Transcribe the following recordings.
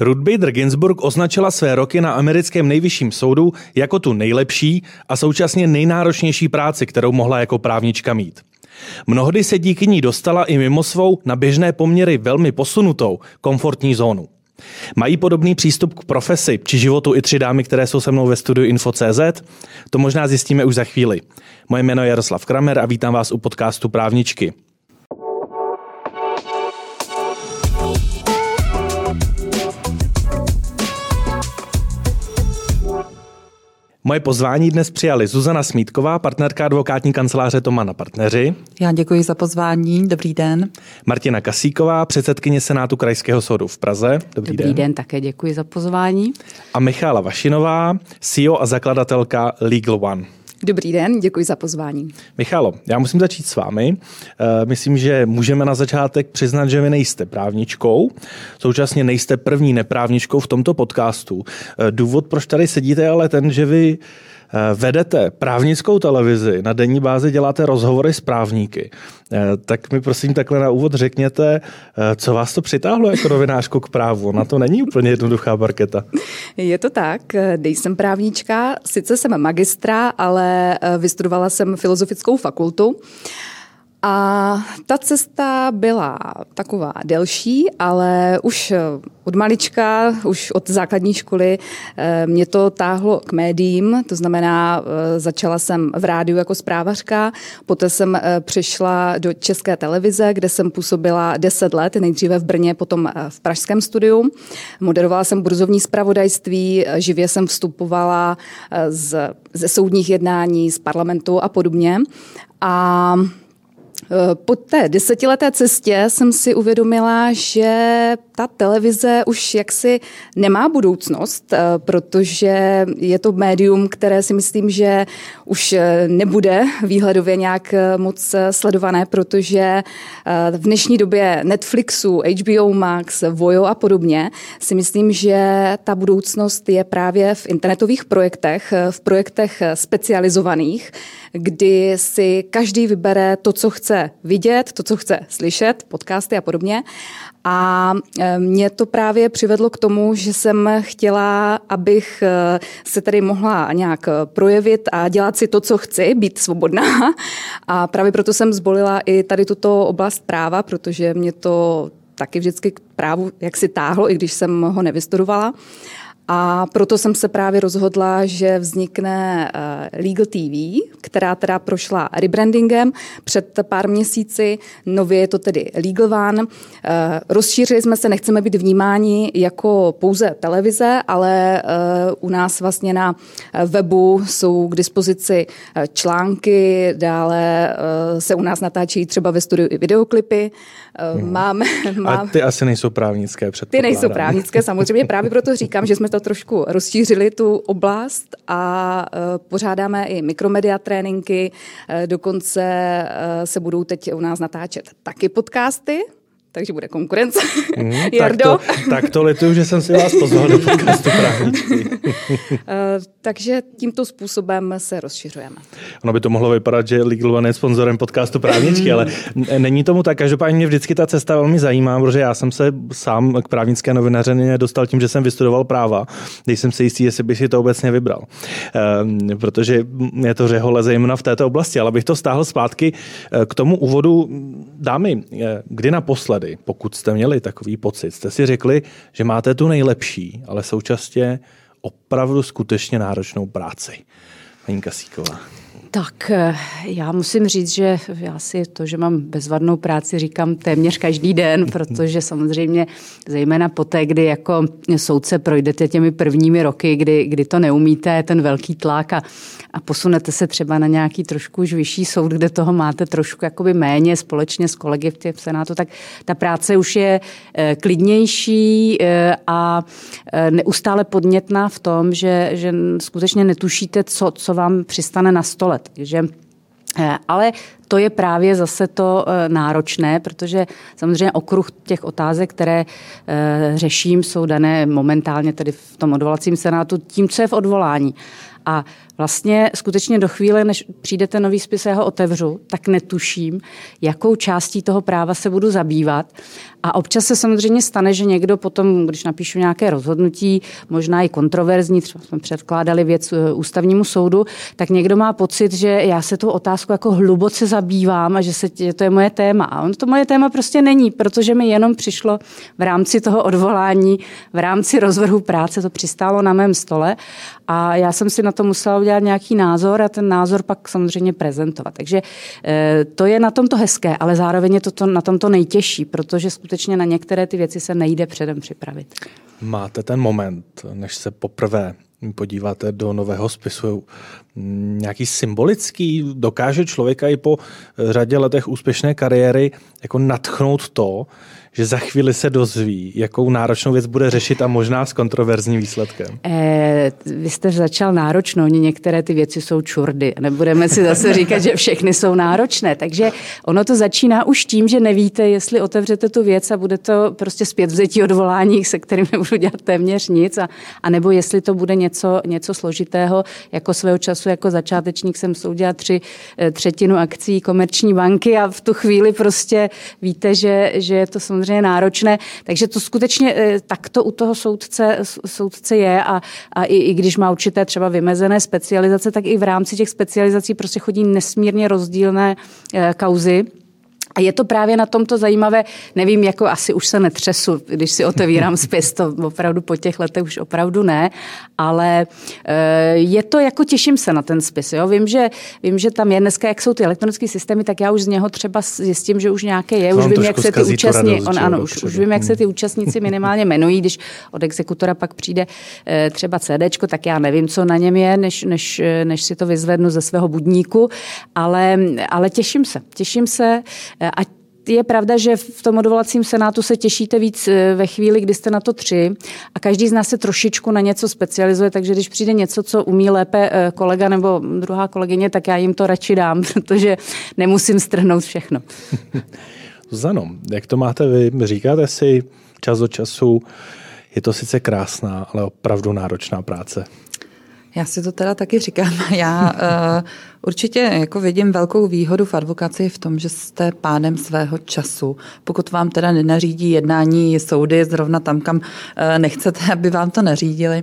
Ruth Bader Ginsburg označila své roky na americkém nejvyšším soudu jako tu nejlepší a současně nejnáročnější práci, kterou mohla jako právnička mít. Mnohdy se díky ní dostala i mimo svou na běžné poměry velmi posunutou komfortní zónu. Mají podobný přístup k profesi či životu i tři dámy, které jsou se mnou ve studiu Info.cz? To možná zjistíme už za chvíli. Moje jméno je Jaroslav Kramer a vítám vás u podcastu Právničky. Moje pozvání dnes přijali Zuzana Smítková, partnerka advokátní kanceláře Toma na partneři. Já děkuji za pozvání, dobrý den. Martina Kasíková, předsedkyně Senátu Krajského soudu v Praze. Dobrý, dobrý den. den, také děkuji za pozvání. A Michála Vašinová, CEO a zakladatelka Legal One. Dobrý den, děkuji za pozvání. Michalo, já musím začít s vámi. Eh, myslím, že můžeme na začátek přiznat, že vy nejste právničkou, současně nejste první neprávničkou v tomto podcastu. Eh, důvod, proč tady sedíte, ale ten, že vy vedete právnickou televizi, na denní bázi děláte rozhovory s právníky, eh, tak mi prosím takhle na úvod řekněte, eh, co vás to přitáhlo jako novinářku k právu. Na to není úplně jednoduchá parketa. Je to tak, jsem právnička, sice jsem magistra, ale vystudovala jsem filozofickou fakultu. A ta cesta byla taková delší, ale už od malička, už od základní školy eh, mě to táhlo k médiím, to znamená, eh, začala jsem v rádiu jako zprávařka, poté jsem eh, přešla do České televize, kde jsem působila 10 let, nejdříve v Brně, potom v Pražském studiu. Moderovala jsem burzovní zpravodajství, živě jsem vstupovala z, ze soudních jednání, z parlamentu a podobně. A Eh, po té desetileté cestě jsem si uvědomila, že ta televize už jaksi nemá budoucnost, eh, protože je to médium, které si myslím, že už eh, nebude výhledově nějak moc sledované, protože v dnešní době Netflixu, HBO Max, Vojo a podobně si myslím, že ta budoucnost je právě v internetových projektech, v projektech specializovaných, kdy si každý vybere to, co chce vidět, to, co chce slyšet, podcasty a podobně. A e, mě to právě přivedlo k tomu, že jsem chtěla, abych e, se tady mohla nějak projevit a dělat si to, co chci, být svobodná. A právě proto jsem zvolila i tady tuto oblast práva, protože mě to taky vždycky k právu jak si táhlo, i když jsem ho nevystudovala. A proto jsem se právě rozhodla, že vznikne uh, Legal TV, která teda prošla rebrandingem před pár měsíci. Nově je to tedy Legal One. Uh, rozšířili jsme se, nechceme být vnímáni jako pouze televize, ale uh, u nás vlastně na webu jsou k dispozici články, dále se u nás natáčí třeba ve studiu i videoklipy. Hmm. Máme, máme... A ty asi nejsou právnické, Ty nejsou právnické, samozřejmě právě proto říkám, že jsme to trošku rozšířili, tu oblast a e, pořádáme i mikromedia tréninky, e, dokonce e, se budou teď u nás natáčet taky podcasty, takže bude konkurence. Mm, Jardo. Tak to, tak to lituju, že jsem si vás pozval do podcastu právničky. Eh, takže tímto způsobem se rozšiřujeme. Ono by to mohlo vypadat, že Legal One je sponzorem podcastu právničky, ale není tomu tak. Každopádně mě vždycky ta cesta velmi zajímá, protože já jsem se sám k právnické novinařině dostal tím, že jsem vystudoval práva, když jsem si jistý, jestli bych si to obecně vybral. Ehm, protože je to řehole zejména v této oblasti, ale abych to stáhl zpátky eh, k tomu úvodu. Dámy, eh, kdy naposled tady, pokud jste měli takový pocit, jste si řekli, že máte tu nejlepší, ale současně opravdu skutečně náročnou práci. Paní Kasíková. Tak eh, já musím říct, že já si to, že mám bezvadnou práci, říkám téměř každý den, protože samozřejmě zejména poté, kdy jako soudce projdete těmi prvními roky, kdy, kdy to neumíte, ten velký tlak a, a posunete se třeba na nějaký trošku už vyšší soud, kde toho máte trošku jakoby méně společně s kolegy v, tě, v Senátu, tak ta práce už je eh, klidnější eh, a neustále podnětná v tom, že, že skutečně netušíte, co, co vám přistane na stole. Takže eh, ale to je právě zase to eh, náročné, protože samozřejmě okruh těch otázek, které eh, řeším, jsou dané momentálně tedy v tom odvolacím senátu tím, co je v odvolání. A vlastně skutečně do chvíle, než přijde ten nový spis, já ho otevřu, tak netuším, jakou částí toho práva se budu zabývat. A občas se samozřejmě stane, že někdo potom, když napíšu nějaké rozhodnutí, možná i kontroverzní, třeba jsme předkládali věc eh, ústavnímu soudu, tak někdo má pocit, že já se tu otázku jako hluboce zabývám a že, se, že to je moje téma. A on to moje téma prostě není, protože mi jenom přišlo v rámci toho odvolání, v rámci rozvrhu práce, to přistálo na mém stole a já jsem si na to musela udělat nějaký názor a ten názor pak samozřejmě prezentovat. Takže eh, to je na tom to hezké, ale zároveň je to, to na tom to nejtěžší, protože na některé ty věci se nejde předem připravit. Máte ten moment, než se poprvé podíváte do nového spisu, nějaký symbolický, dokáže člověka i po řadě letech úspěšné kariéry jako natchnout to, že za chvíli se dozví, jakou náročnou věc bude řešit a možná s kontroverzním výsledkem? Eh, vy jste začal náročnou, některé ty věci jsou čurdy. Nebudeme si zase říkat, že všechny jsou náročné. Takže ono to začíná už tím, že nevíte, jestli otevřete tu věc a bude to prostě zpět vzetí odvolání, se kterým nebudu dělat téměř nic, a, a nebo jestli to bude něco, něco složitého. Jako svého času, jako začátečník jsem soudila tři eh, třetinu akcí komerční banky a v tu chvíli prostě víte, že, že je to samozřejmě samozřejmě náročné. Takže to skutečně eh, takto u toho soudce, soudce je a, a i, i když má určité třeba vymezené specializace, tak i v rámci těch specializací prostě chodí nesmírně rozdílné eh, kauzy. A je to právě na tomto zajímavé, nevím, jako asi už se netřesu, když si otevírám spis, to opravdu po těch letech už opravdu ne, ale eh, je to jako těším se na ten spis. Jo? Vím, že, vím, že tam je dneska, jak jsou ty elektronické systémy, tak já už z něho třeba zjistím, že už nějaké je, už vím, jak se ty účastní, on, ano, už, už vím, jak se ty účastníci minimálně jmenují, když od exekutora pak přijde eh, třeba CD, tak já nevím, co na něm je, než, než, než si to vyzvednu ze svého budníku, ale, ale těším se, těším se, a je pravda, že v tom odvolacím senátu se těšíte víc eh, ve chvíli, kdy jste na to tři a každý z nás se trošičku na něco specializuje, takže když přijde něco, co umí lépe eh, kolega nebo druhá kolegyně, tak já jim to radši dám, protože nemusím strhnout všechno. Zano, jak to máte vy? Říkáte si čas od času, je to sice krásná, ale opravdu náročná práce. Já si to teda taky říkám. Já uh, určitě jako vidím velkou výhodu v advokaci v tom, že jste pádem svého času. Pokud vám teda nenařídí jednání soudy zrovna tam, kam uh, nechcete, aby vám to nařídili,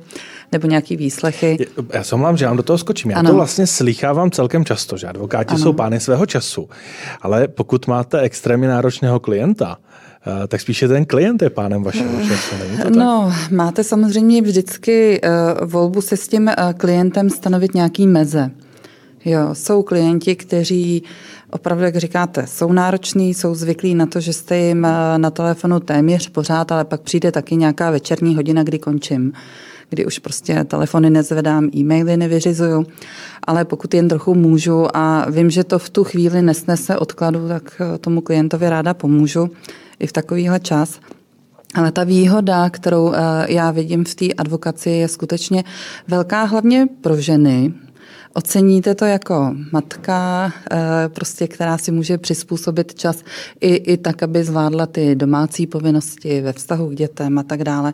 nebo nějaký výslechy. Já se omlám, že vám do toho skočím. Já ano. to vlastně slychávám celkem často, že advokáti ano. jsou pány svého času. Ale pokud máte extrémně náročného klienta, Eh, tak spíše ten klient je pánem vašeho času. Není to tak? No, máte samozřejmě vždycky volbu se s tím klientem stanovit nějaký meze. Jo, jsou klienti, kteří opravdu, jak říkáte, jsou nároční, jsou zvyklí na to, že jste jim na telefonu téměř pořád, ale pak přijde taky nějaká večerní hodina, kdy končím kdy už prostě telefony nezvedám, e-maily nevyřizuju, ale pokud jen trochu můžu a vím, že to v tu chvíli nesnese odkladu, tak tomu klientovi ráda pomůžu i v takovýhle čas. Ale ta výhoda, kterou eh, já vidím v té advokaci, je skutečně velká hlavně pro ženy, Oceníte to jako matka, eh, prostě, která si může přizpůsobit čas i, i tak, aby zvládla ty domácí povinnosti ve vztahu k dětem a tak dále.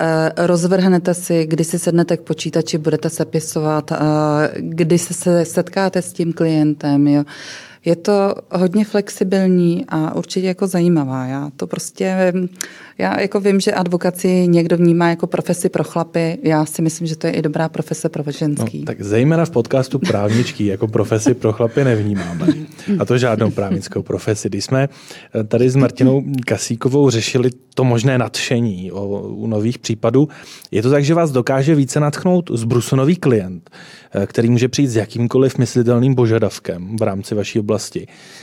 Eh, rozvrhnete si, kdy si sednete k počítači, budete sepisovat, kdy se setkáte s tím klientem. Jo je to hodně flexibilní a určitě jako zajímavá. Já to prostě, já jako vím, že advokaci někdo vnímá jako profesi pro chlapy. Já si myslím, že to je i dobrá profese pro ženský. No, tak zejména v podcastu právničky jako profesi pro chlapy nevnímáme. A to žádnou právnickou profesi. Když jsme tady s Martinou Kasíkovou řešili to možné nadšení o, u nových případů, je to tak, že vás dokáže více natchnout zbrusonový klient, Eh, který může přijít s jakýmkoliv myslitelným požadavkem v rámci vaší oblasti.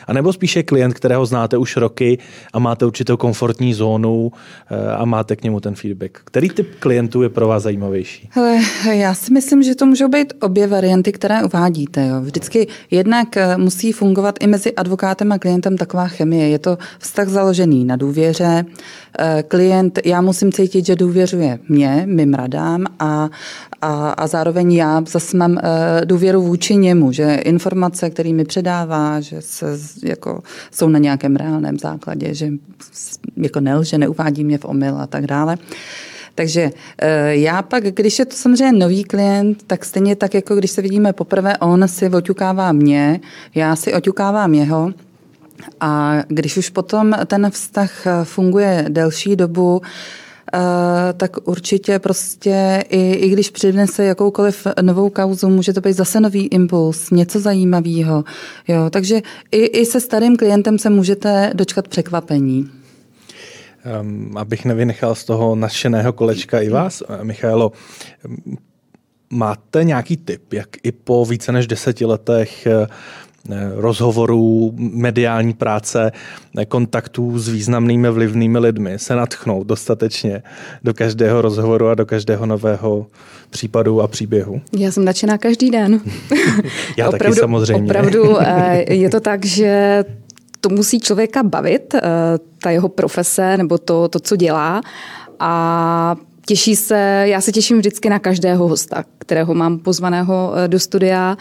A nebo spíše klient, kterého znáte už roky a máte určitou komfortní zónu eh, a máte k němu ten feedback. Který typ klientů je pro vás zajímavější? Hele, já si myslím, že to můžou být obě varianty, které uvádíte. Jo. Vždycky jednak eh, musí fungovat i mezi advokátem a klientem taková chemie. Je to vztah založený na důvěře. Klient, já musím cítit, že důvěřuje mě, mým radám a, a, a zároveň já zase mám Eh, důvěru vůči němu, že informace, které mi předává, že se, jako, jsou na nějakém reálném základě, že jako nelže, neuvádí mě v omyl a tak dále. Takže eh, já pak, když je to samozřejmě nový klient, tak stejně tak, jako když se vidíme poprvé, on si oťukává mě, já si oťukávám jeho. A když už potom ten vztah funguje delší dobu, tak určitě prostě i, i když přinese jakoukoliv novou kauzu, může to být zase nový impuls, něco zajímavého. Jo, takže i, i se starým klientem se můžete dočkat překvapení. Um, abych nevynechal z toho nadšeného kolečka i vás, Michaelo, máte nějaký tip, jak i po více než deseti letech Eh, rozhovorů, mediální práce, eh, kontaktů s významnými vlivnými lidmi se natchnout dostatečně do každého rozhovoru a do každého nového případu a příběhu? Já jsem nadšená každý den. Já opravdu, taky samozřejmě. Opravdu eh, je to tak, že to musí člověka bavit, ta jeho profese nebo to, to co dělá. A těší se, já se těším vždycky na každého hosta, kterého mám pozvaného do studia.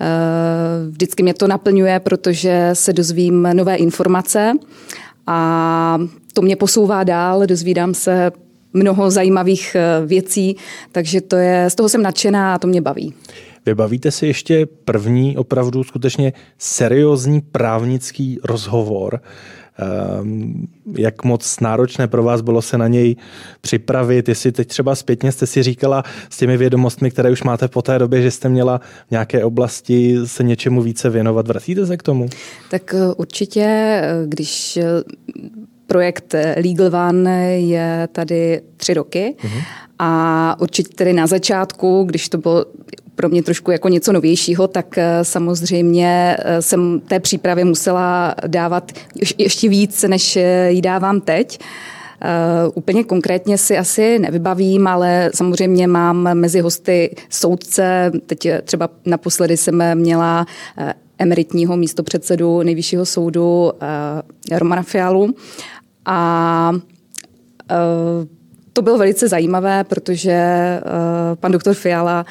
Eh, vždycky mě to naplňuje, protože se dozvím nové informace a to mě posouvá dál, dozvídám se mnoho zajímavých eh, věcí, takže to je, z toho jsem nadšená a to mě baví. Vybavíte si ještě první opravdu skutečně seriózní právnický rozhovor, jak moc náročné pro vás bylo se na něj připravit, jestli teď třeba zpětně jste si říkala s těmi vědomostmi, které už máte po té době, že jste měla v nějaké oblasti se něčemu více věnovat. Vracíte se k tomu? Tak eh, určitě, eh, když eh, projekt Legal One je tady tři roky uh-huh. a určitě tedy na začátku, když to bylo pro mě trošku jako něco novějšího, tak eh, samozřejmě eh, jsem té přípravě musela dávat ještě víc, než eh, ji dávám teď. Uh, úplně konkrétně si asi nevybavím, ale samozřejmě mám mezi hosty soudce. Teď třeba naposledy jsem měla emeritního místopředsedu nejvyššího soudu uh, Romana Fialu. A uh, to bylo velice zajímavé, protože uh, pan doktor Fiala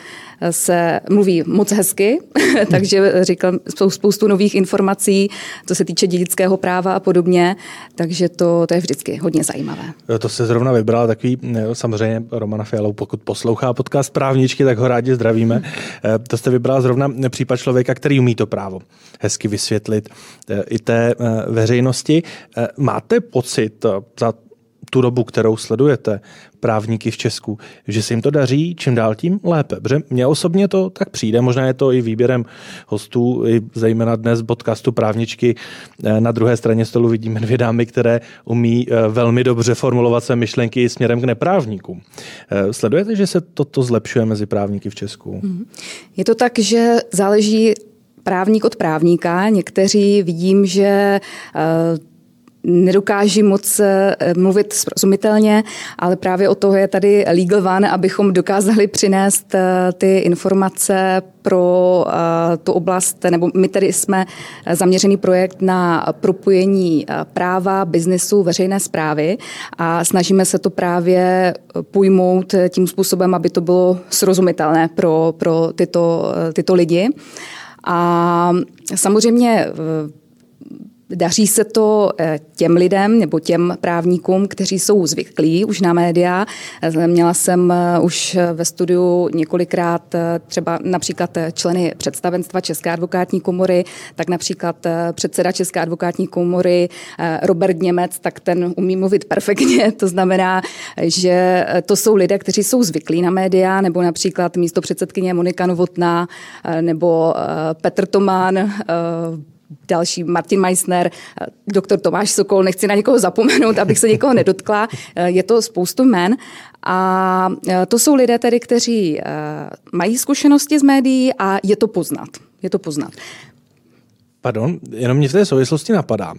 se mluví moc hezky, takže říkal spoustu nových informací, co se týče dědického práva a podobně, takže to, to je vždycky hodně zajímavé. To se zrovna vybrala takový, samozřejmě Romana Fialou, pokud poslouchá podcast právničky, tak ho rádi zdravíme. Eh, to jste vybrala zrovna případ člověka, který umí to právo hezky vysvětlit eh, i té eh, veřejnosti. Máte pocit za tu dobu, kterou sledujete, právníky v Česku, že se jim to daří čím dál tím lépe. Protože mně osobně to tak přijde, možná je to i výběrem hostů, i zejména dnes podcastu Právničky. Eh, na druhé straně stolu vidíme dvě dámy, které umí eh, velmi dobře formulovat své myšlenky směrem k neprávníkům. Eh, sledujete, že se toto zlepšuje mezi právníky v Česku? Mhm. Je to tak, že záleží právník od právníka. Někteří vidím, že nedokáží moc eh, mluvit srozumitelně, ale právě o toho je tady Legal One, abychom dokázali přinést eh, ty informace pro eh, tu oblast, nebo my tady jsme zaměřený projekt na propojení práva, biznesu, veřejné zprávy a snažíme se to právě pojmout tím způsobem, aby to bylo srozumitelné pro, pro tyto, tyto lidi. A samozřejmě Daří se to eh, těm lidem nebo těm právníkům, kteří jsou zvyklí už na média. Eh, měla jsem eh, už ve studiu několikrát třeba například členy představenstva České advokátní komory, tak například předseda České advokátní komory Robert Němec, tak ten umí mluvit perfektně. To znamená, že to jsou lidé, kteří jsou zvyklí na média, nebo například místo předsedkyně Monika Novotná, nebo Petr Tomán, další Martin Meissner, doktor Tomáš Sokol, nechci na někoho zapomenout, abych se někoho nedotkla. Je to spoustu men a to jsou lidé tedy, kteří eh, mají zkušenosti z médií a je to poznat. Je to poznat. Pardon, jenom mě v té souvislosti napadá,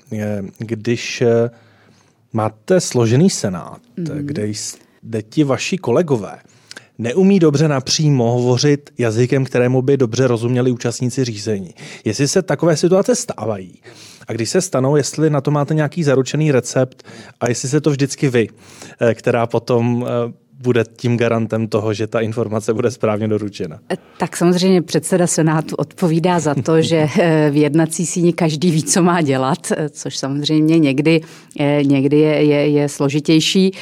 když eh, máte složený senát, mm-hmm. kde, kde ti vaši kolegové neumí dobře napřímo hovořit jazykem, kterému by dobře rozuměli účastníci řízení. Jestli se takové situace stávají a když se stanou, jestli na to máte nějaký zaručený recept a jestli se to vždycky vy, eh, která potom eh, bude tím garantem toho, že ta informace bude správně doručena? Tak samozřejmě předseda Senátu odpovídá za to, že v jednací síni každý ví, co má dělat, což samozřejmě někdy, někdy je, je, je složitější.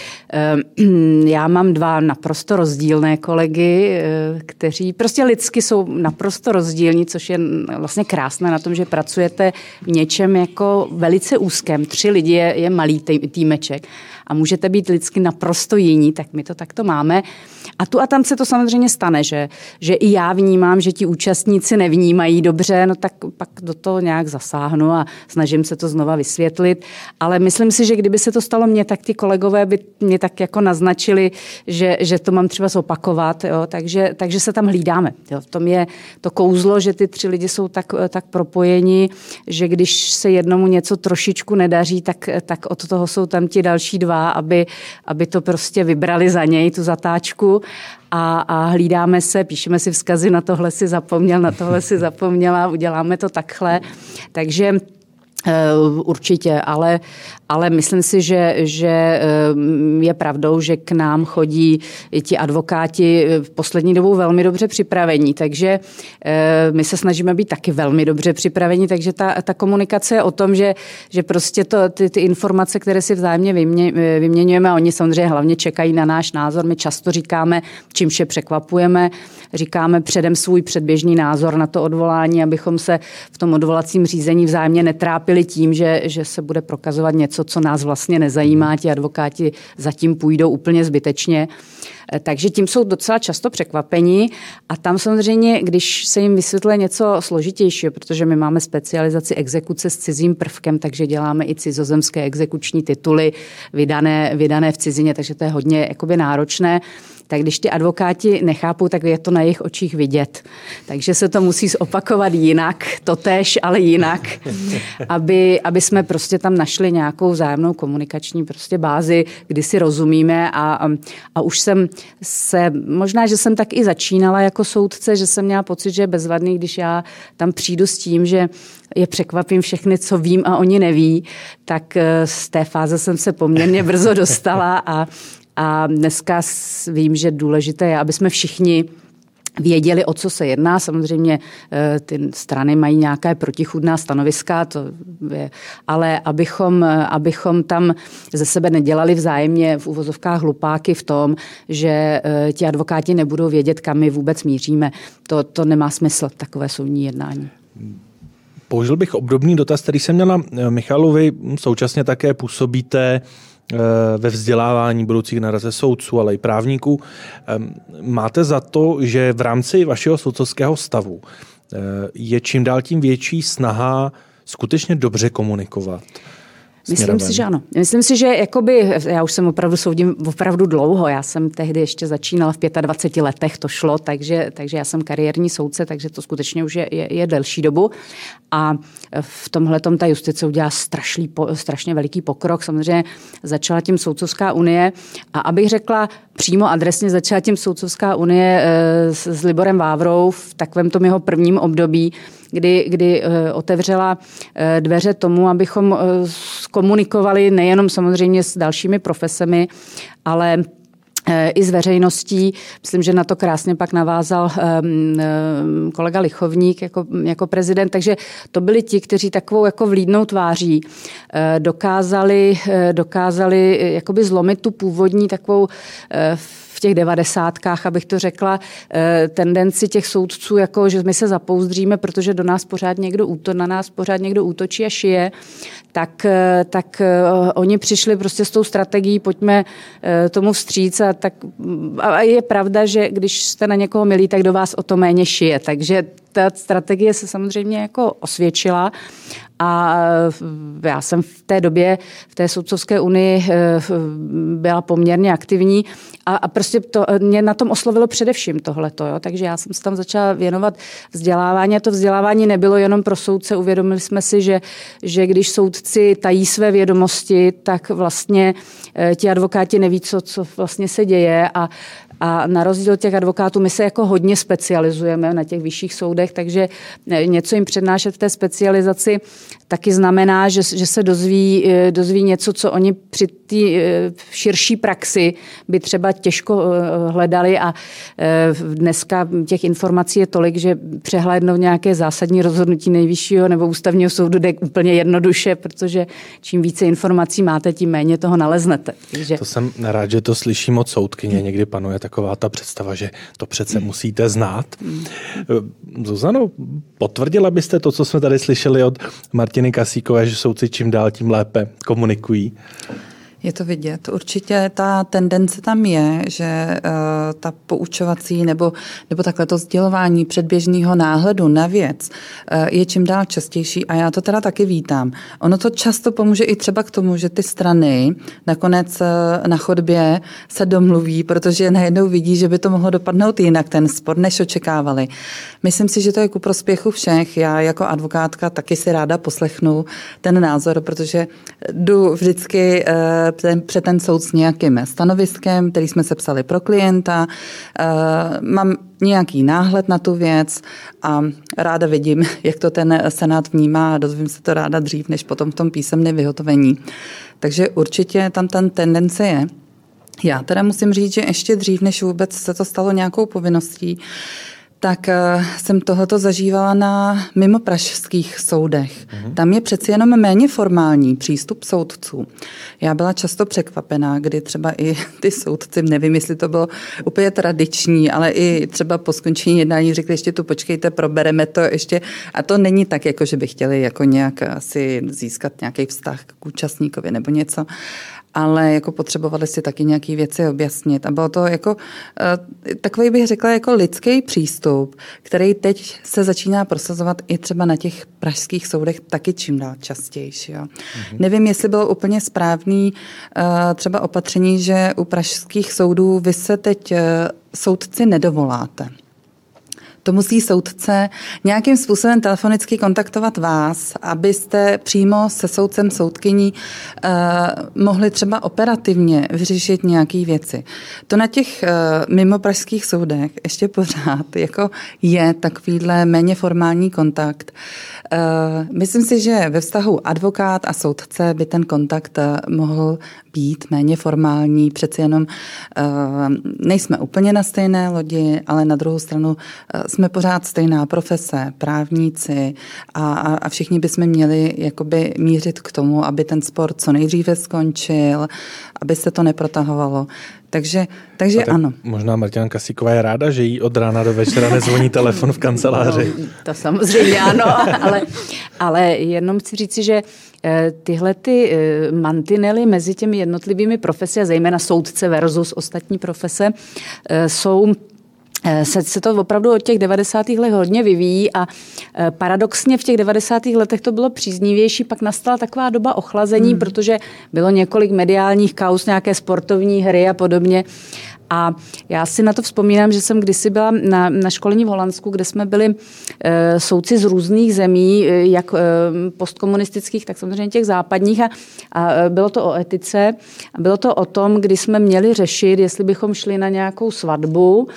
Já mám dva naprosto rozdílné kolegy, kteří prostě lidsky jsou naprosto rozdílní, což je vlastně krásné na tom, že pracujete v něčem jako velice úzkém. Tři lidi je, je malý týmeček a můžete být lidsky naprosto jiní, tak my to takto máme. A tu a tam se to samozřejmě stane, že, že i já vnímám, že ti účastníci nevnímají dobře, no tak pak do toho nějak zasáhnu a snažím se to znova vysvětlit. Ale myslím si, že kdyby se to stalo mně, tak ty kolegové by mě tak jako naznačili, že, že to mám třeba zopakovat, jo? Takže, takže se tam hlídáme. Jo? V tom je to kouzlo, že ty tři lidi jsou tak, tak propojeni, že když se jednomu něco trošičku nedaří, tak, tak od toho jsou tam ti další dva dva, aby, aby to prostě vybrali za něj, tu zatáčku a, a hlídáme se, píšeme si vzkazy, na tohle si zapomněl, na tohle si zapomněla, uděláme to takhle. Takže Určitě, ale, ale myslím si, že, že eh, je pravdou, že k nám chodí ti advokáti v poslední dobou velmi dobře připravení, takže eh, my se snažíme být taky velmi dobře připraveni, takže ta, ta komunikace je o tom, že, že prostě to, ty, ty informace, které si vzájemně vymě, eh, vyměňujeme, oni samozřejmě hlavně čekají na náš názor, my často říkáme, čím vše překvapujeme, říkáme předem svůj předběžný názor na to odvolání, abychom se v tom odvolacím řízení vzájemně netrápili tím, že, že se bude prokazovat něco, co nás vlastně nezajímá, ti advokáti zatím půjdou úplně zbytečně. Eh, takže tím jsou docela často překvapení. A tam samozřejmě, když se jim vysvětluje něco složitějšího, protože my máme specializaci exekuce s cizím prvkem, takže děláme i cizozemské exekuční tituly vydané, vydané v cizině, takže to je hodně jakoby náročné tak když ty advokáti nechápou, tak je to na jejich očích vidět. Takže se to musí zopakovat jinak, totéž, ale jinak, aby, aby jsme prostě tam našli nějakou zájemnou komunikační prostě bázi, kdy si rozumíme a, a už jsem se, možná, že jsem tak i začínala jako soudce, že jsem měla pocit, že je bezvadný, když já tam přijdu s tím, že je překvapím všechny, co vím a oni neví, tak eh, z té fáze jsem se poměrně brzo dostala a, a dneska vím, že důležité je, aby jsme všichni věděli, o co se jedná. Samozřejmě eh, ty strany mají nějaké protichudná stanoviska, to je, ale abychom, abychom tam ze sebe nedělali vzájemně v uvozovkách hlupáky v tom, že eh, ti advokáti nebudou vědět, kam my vůbec míříme. To, to nemá smysl, takové soudní jednání. Použil bych obdobný dotaz, který jsem měla Michalovi. Současně také působíte Eh, ve vzdělávání budoucích naraze soudců, ale i právníků. Máte za to, že v rámci vašeho soudcovského stavu eh, je čím dál tím větší snaha skutečně dobře komunikovat? Myslím si, že ano. Myslím si, že jakoby, já už jsem opravdu soudím opravdu dlouho. Já jsem tehdy ještě začínala v 25 letech, to šlo, takže, takže já jsem kariérní soudce, takže to skutečně už je, je, je delší dobu. A v tomhle ta justice udělá strašný, strašně veliký pokrok. Samozřejmě začala tím Soudcovská unie a abych řekla přímo adresně, začala tím Soudcovská unie eh, s, s Liborem Vávrou v takovém tom jeho prvním období, kdy, kdy eh, otevřela eh, dveře tomu, abychom komunikovali nejenom samozřejmě s dalšími profesemi, ale i s veřejností. Myslím, že na to krásně pak navázal kolega Lichovník jako, jako prezident, takže to byli ti, kteří takovou jako vlídnou tváří dokázali, dokázali jakoby zlomit tu původní takovou v těch devadesátkách, abych to řekla, eh, tendenci těch soudců, jako že my se zapouzdříme, protože do nás pořád někdo úto, na nás pořád někdo útočí a šije, tak, eh, tak eh, oni přišli prostě s tou strategií, pojďme tomu vstříc a, tak, a je pravda, že když jste na někoho milí, tak do vás o to méně šije, takže ta strategie se samozřejmě jako osvědčila a já jsem v té době v té soudcovské unii eh, byla poměrně aktivní a, a prostě to, mě na tom oslovilo především tohleto. Jo? Takže já jsem se tam začala věnovat vzdělávání a to vzdělávání nebylo jenom pro soudce. Uvědomili jsme si, že, že když soudci tají své vědomosti, tak vlastně eh, ti advokáti neví, co, co vlastně se děje a a na rozdíl od těch advokátů, my se jako hodně specializujeme na těch vyšších soudech, takže něco jim přednášet v té specializaci taky znamená, že, že se dozví, eh, dozví něco, co oni při té eh, širší praxi by třeba těžko eh, hledali a dneska těch informací je tolik, že přehlédnout nějaké zásadní rozhodnutí nejvyššího nebo ústavního soudu jde úplně jednoduše, protože čím více informací máte, tím méně toho naleznete. Takže... To jsem rád, že to slyším od soudkyně. Někdy panuje taková ta představa, že to přece musíte znát. Zuzano, potvrdila byste to, co jsme tady slyšeli od Martiny Kasíkové, že soudci čím dál tím lépe komunikují? Je to vidět. Určitě ta tendence tam je, že uh, ta poučovací nebo, nebo takhle to sdělování předběžného náhledu na věc uh, je čím dál častější a já to teda taky vítám. Ono to často pomůže i třeba k tomu, že ty strany nakonec uh, na chodbě se domluví, protože najednou vidí, že by to mohlo dopadnout jinak, ten spor, než očekávali. Myslím si, že to je ku prospěchu všech. Já jako advokátka taky si ráda poslechnu ten názor, protože jdu vždycky uh, před ten soud s nějakým stanoviskem, který jsme sepsali pro klienta. Eh, mám nějaký náhled na tu věc a ráda vidím, jak to ten senát vnímá a dozvím se to ráda dřív, než potom v tom písemném vyhotovení. Takže určitě tam ten tendence je. Já teda musím říct, že ještě dřív, než vůbec se to stalo nějakou povinností, tak eh, jsem tohoto zažívala na mimo pražských soudech. Mm-hmm. Tam je přeci jenom méně formální přístup soudců. Já byla často překvapená, kdy třeba i ty soudci, nevím, jestli to bylo úplně tradiční, ale i třeba po skončení jednání řekli, ještě tu počkejte, probereme to ještě. A to není tak, jako že by chtěli jako nějak asi získat nějaký vztah k účastníkovi nebo něco ale jako potřebovali si taky nějaké věci objasnit. A bylo to jako, eh, takový bych řekla, jako lidský přístup, který teď se začíná prosazovat i třeba na těch pražských soudech taky čím dál častější. Jo. Mm-hmm. Nevím, jestli bylo úplně správný eh, třeba opatření, že u pražských soudů vy se teď eh, soudci nedovoláte to musí soudce nějakým způsobem telefonicky kontaktovat vás, abyste přímo se soudcem, soudkyní eh, mohli třeba operativně vyřešit nějaké věci. To na těch eh, mimo pražských soudech ještě pořád jako je takovýhle méně formální kontakt. Eh, myslím si, že ve vztahu advokát a soudce by ten kontakt eh, mohl být méně formální, přeci jenom eh, nejsme úplně na stejné lodi, ale na druhou stranu jsme pořád stejná profese, právníci a, a všichni bychom měli jakoby mířit k tomu, aby ten sport co nejdříve skončil, aby se to neprotahovalo. Takže, takže ano. Možná Martina Kasíková je ráda, že jí od rána do večera nezvoní telefon v kanceláři. No, to samozřejmě ano, ale, ale jenom chci říci, že eh, tyhle ty eh, mantinely mezi těmi jednotlivými profesi, a zejména soudce versus ostatní profese, eh, jsou se, se to opravdu od těch 90. let hodně vyvíjí a eh, paradoxně v těch 90. letech to bylo příznivější, pak nastala taková doba ochlazení, hmm. protože bylo několik mediálních kaus, nějaké sportovní hry a podobně a já si na to vzpomínám, že jsem kdysi byla na, na školení v Holandsku, kde jsme byli e, souci z různých zemí, e, jak e, postkomunistických, tak samozřejmě těch západních. A, a bylo to o etice. A bylo to o tom, kdy jsme měli řešit, jestli bychom šli na nějakou svatbu,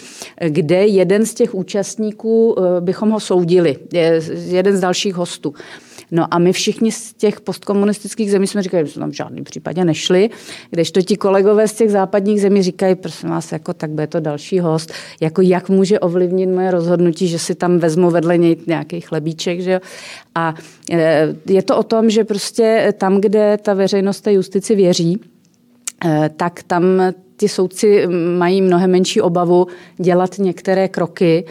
kde jeden z těch účastníků e, bychom ho soudili, je, jeden z dalších hostů. No a my všichni z těch postkomunistických zemí jsme říkali, že jsme tam v žádném případě nešli, kdežto ti kolegové z těch západních zemí říkají, prosím vás, jako tak bude to další host, jako jak může ovlivnit moje rozhodnutí, že si tam vezmu vedle něj nějaký chlebíček, že jo. A e, je to o tom, že prostě tam, kde ta veřejnost té justici věří, e, tak tam ty soudci mají mnohem menší obavu dělat některé kroky,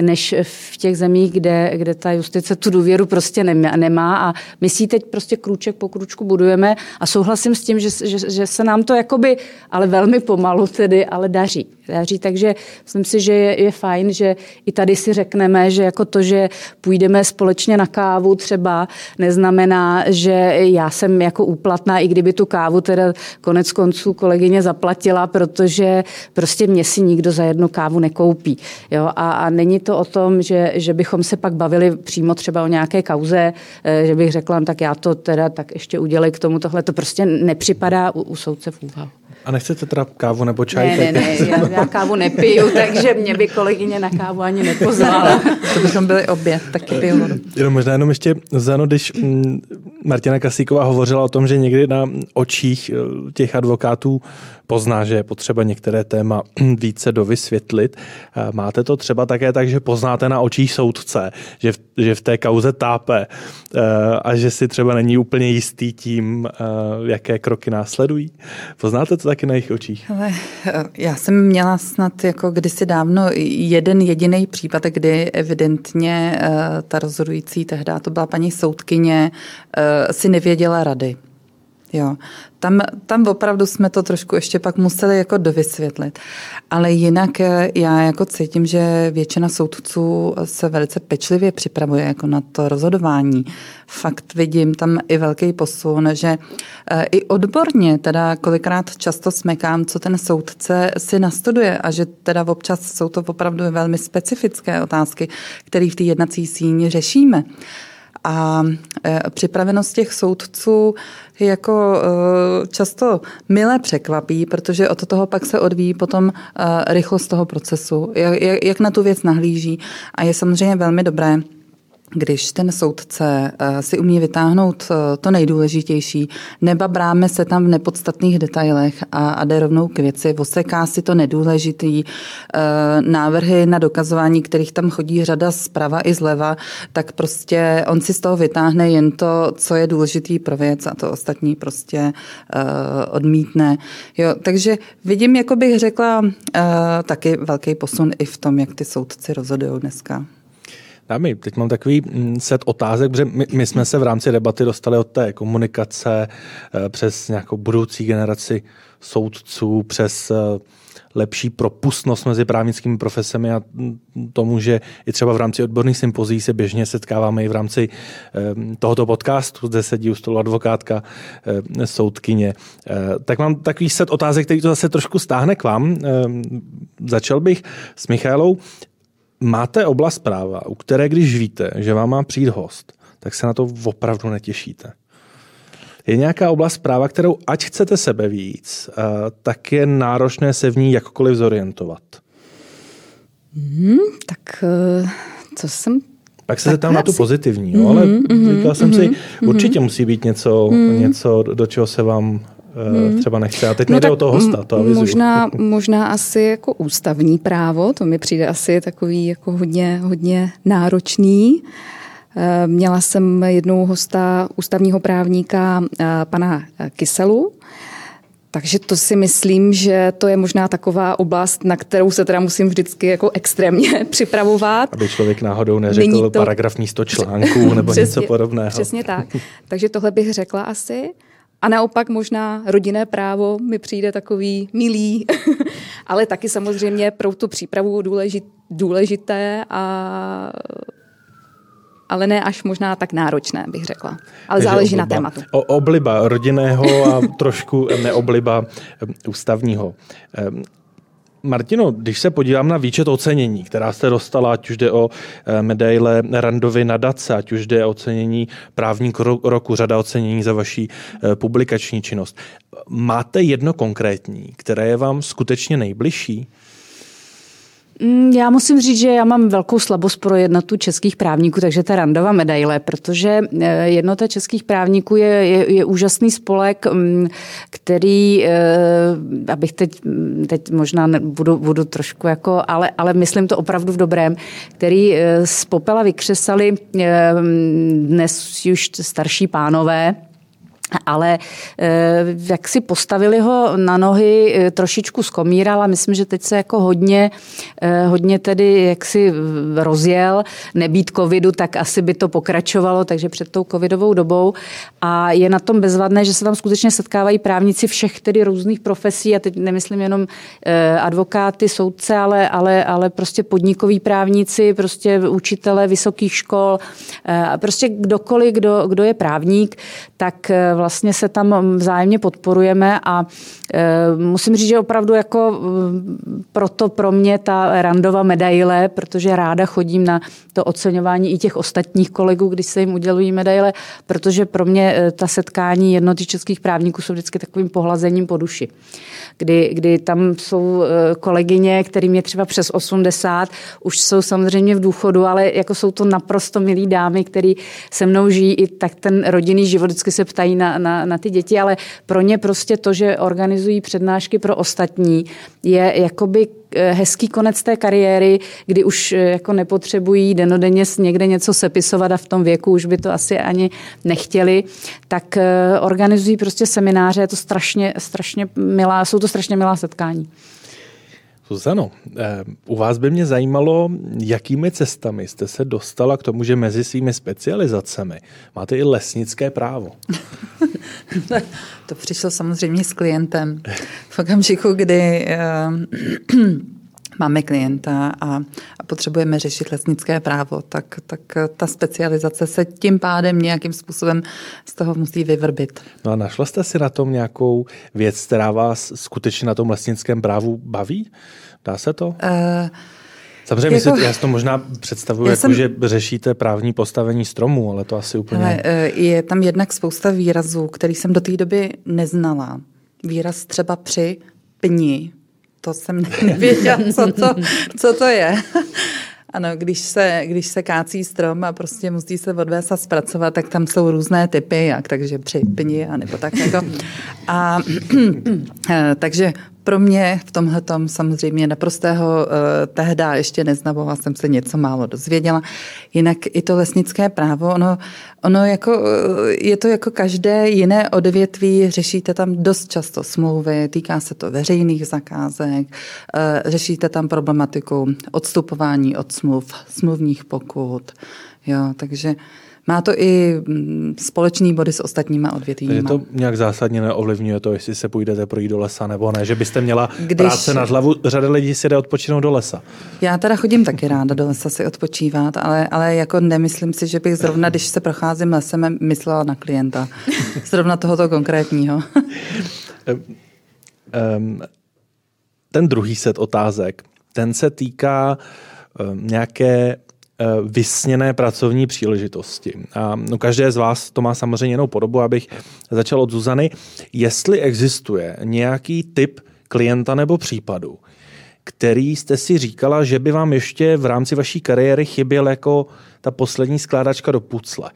než v těch zemích, kde, kde ta justice tu důvěru prostě nemá a my si teď prostě krůček po krůčku budujeme a souhlasím s tím, že, že, že se nám to jakoby, ale velmi pomalu tedy, ale daří. daří takže myslím si, že je, je fajn, že i tady si řekneme, že jako to, že půjdeme společně na kávu třeba, neznamená, že já jsem jako úplatná, i kdyby tu kávu teda konec konců kolegyně zaplatila, protože prostě mě si nikdo za jednu kávu nekoupí. Jo? A, a není to o tom, že, že bychom se pak bavili přímo třeba o nějaké kauze, eh, že bych řekla, no tak já to teda tak ještě udělej k tomu tohle. To prostě nepřipadá u, u soudce v úvahu. A nechcete teda kávu nebo čaj? Ne, ne, ne, já, já kávu nepiju, takže mě by kolegyně na kávu ani nepozvala. to bychom byli obě, taky piju. Jenom možná jenom ještě, Zano, když mm, Martina Kasíková hovořila o tom, že někdy na očích eh, těch advokátů pozná, že je potřeba některé téma více dovysvětlit. Eh, máte to třeba také tak, že poznáte na očích soudce, že v, že v té kauze tápe eh, a že si třeba není úplně jistý tím, jaké kroky následují? Poznáte to taky na jejich očích? Ale já jsem měla snad jako kdysi dávno jeden jediný případ, kdy evidentně ta rozhodující tehdy, to byla paní soudkyně, si nevěděla rady. Jo. Tam, tam opravdu jsme to trošku ještě pak museli jako dovysvětlit. Ale jinak eh, já jako cítím, že většina soudců se velice pečlivě připravuje jako na to rozhodování. Fakt vidím tam i velký posun, že eh, i odborně teda kolikrát často smekám, co ten soudce si nastuduje a že teda občas jsou to opravdu velmi specifické otázky, které v té jednací síni řešíme. A e, připravenost těch soudců jako e, často milé překvapí, protože od toho pak se odvíjí potom e, rychlost toho procesu, jak, jak na tu věc nahlíží. A je samozřejmě velmi dobré, když ten soudce eh, si umí vytáhnout eh, to nejdůležitější, nebabráme se tam v nepodstatných detailech a, a jde rovnou k věci, oseká si to nedůležitý, eh, návrhy na dokazování, kterých tam chodí řada zprava i zleva, tak prostě on si z toho vytáhne jen to, co je důležitý pro věc a to ostatní prostě odmítne. Jo, takže vidím, jako bych řekla, taky velký posun i v tom, jak ty soudci rozhodují dneska. Dámy, teď mám takový mm, set otázek, protože my, my jsme se v rámci debaty dostali od té komunikace eh, přes nějakou budoucí generaci soudců, přes eh, lepší propustnost mezi právnickými profesemi a mm, tomu, že i třeba v rámci odborných sympozí se běžně setkáváme i v rámci eh, tohoto podcastu, zde sedí u stolu advokátka, soudkyně. Tak mám takový set otázek, který to zase trošku stáhne k vám. Začal bych s Michálou máte oblast práva, u které když víte, že vám má přijít host, tak se na to opravdu netěšíte. Je nějaká oblast práva, kterou ať chcete sebe víc, eh, tak je náročné se v ní jakkoliv zorientovat. Hmm, tak eh, co jsem pak se zeptám na tu pozitivní, jo, ale mm-hmm, říkal jsem mm-hmm, si, mhm. určitě musí být něco, mm. něco, do čeho se vám hmm. třeba nechce. A teď no nejde o toho hosta, to avizuju. Možná, možná asi jako ústavní právo, to mi přijde asi takový jako hodně, hodně náročný. Eh, měla jsem jednou hosta ústavního právníka eh, pana Kyselu, takže to si myslím, že to je možná taková oblast, na kterou se teda musím vždycky jako extrémně připravovat. Aby člověk náhodou neřekl to... paragraf místo článků nebo přesně, něco podobného. Přesně tak. Takže tohle bych řekla asi. A naopak možná rodinné právo mi přijde takový milý, ale taky samozřejmě pro tu přípravu důležit, důležité a ale ne až možná tak náročné, bych řekla. Ale Takže záleží obliba, na tématu. O, obliba rodinného a trošku neobliba ústavního. Martino, když se podívám na výčet ocenění, která jste dostala, ať už jde o eh, medaile Randovy nadace, ať už jde o ocenění právník roku, řada ocenění za vaší eh, publikační činnost. Máte jedno konkrétní, které je vám skutečně nejbližší? Mm, já musím říct, že já mám velkou slabost pro jednotu českých právníků, takže ta randova medaile, protože eh, jednota českých právníků je, je, je úžasný spolek, mm, který, eh, abych teď, mm, teď možná budu, budu trošku jako, ale, ale myslím to opravdu v dobrém, který eh, z popela vykřesali dnes už starší pánové, ale eh, jak si postavili ho na nohy eh, trošičku skomíral a myslím, že teď se jako hodně, eh, hodně tedy jak si rozjel, nebýt covidu, tak asi by to pokračovalo, takže před tou covidovou dobou. A je na tom bezvadné, že se tam skutečně setkávají právníci všech tedy různých profesí. A teď nemyslím jenom advokáty, soudce, ale, ale, ale prostě podnikoví právníci, prostě učitele vysokých škol, prostě kdokoliv, kdo, kdo je právník, tak vlastně se tam vzájemně podporujeme a musím říct, že opravdu jako proto pro mě ta randova medaile, protože ráda chodím na to oceňování i těch ostatních kolegů, když se jim udělují medaile, protože pro mě ta setkání jednoty českých právníků jsou vždycky takovým pohlazením po duši. Kdy, kdy tam jsou kolegyně, kterým je třeba přes 80, už jsou samozřejmě v důchodu, ale jako jsou to naprosto milí dámy, který se mnou žijí i tak ten rodinný život, vždycky se ptají na, na, na ty děti, ale pro ně prostě to, že organizují přednášky pro ostatní, je jakoby eh, hezký konec té kariéry, kdy už eh, jako nepotřebují denodenně někde něco sepisovat a v tom věku už by to asi ani nechtěli, tak eh, organizují prostě semináře, je to strašně, strašně milá, jsou to strašně milá setkání. Zuzano, eh, u vás by mě zajímalo, jakými cestami jste se dostala k tomu, že mezi svými specializacemi máte i lesnické právo. to přišlo samozřejmě s klientem. V okamžiku, kdy eh, máme klienta a, a potřebujeme řešit lesnické právo, tak, tak ta specializace se tím pádem nějakým způsobem z toho musí vyvrbit. No a našla jste si na tom nějakou věc, která vás skutečně na tom lesnickém právu baví? Dá se to? Uh, Samozřejmě, jako, si, já si to možná představuji, jako, jsem, že řešíte právní postavení stromů, ale to asi úplně... Ale, je tam jednak spousta výrazů, který jsem do té doby neznala. Výraz třeba při pni, to jsem nevěděla, co to, co to je. Ano, když se, když se kácí strom a prostě musí se odvést a zpracovat, tak tam jsou různé typy, jak takže při pni a nebo tak jako. A takže pro mě v tomhle samozřejmě naprostého uh, tehda ještě neznavovala jsem se něco málo dozvěděla. Jinak i to lesnické právo, ono, ono jako, eh, je to jako každé jiné odvětví, řešíte tam dost často smlouvy, týká se to veřejných zakázek, uh, řešíte tam problematiku odstupování od smluv, smluvních pokut, jo, takže má to i mm, společný body s ostatníma odvětvíma. Takže to nějak zásadně neovlivňuje to, jestli se půjdete projít do lesa nebo ne, že byste měla Když... práce na hlavu. Řada lidí si jde odpočinout do lesa. Já teda chodím taky ráda do lesa si odpočívat, ale, ale jako nemyslím si, že bych zrovna, když se procházím lesem, myslela na klienta. Zrovna tohoto konkrétního. um, ten druhý set otázek, ten se týká um, nějaké vysněné pracovní příležitosti. A no, každé z vás to má samozřejmě jinou podobu, abych začal od Zuzany. Jestli existuje nějaký typ klienta nebo případu, který jste si říkala, že by vám ještě v rámci vaší kariéry chyběl jako ta poslední skládačka do pucle.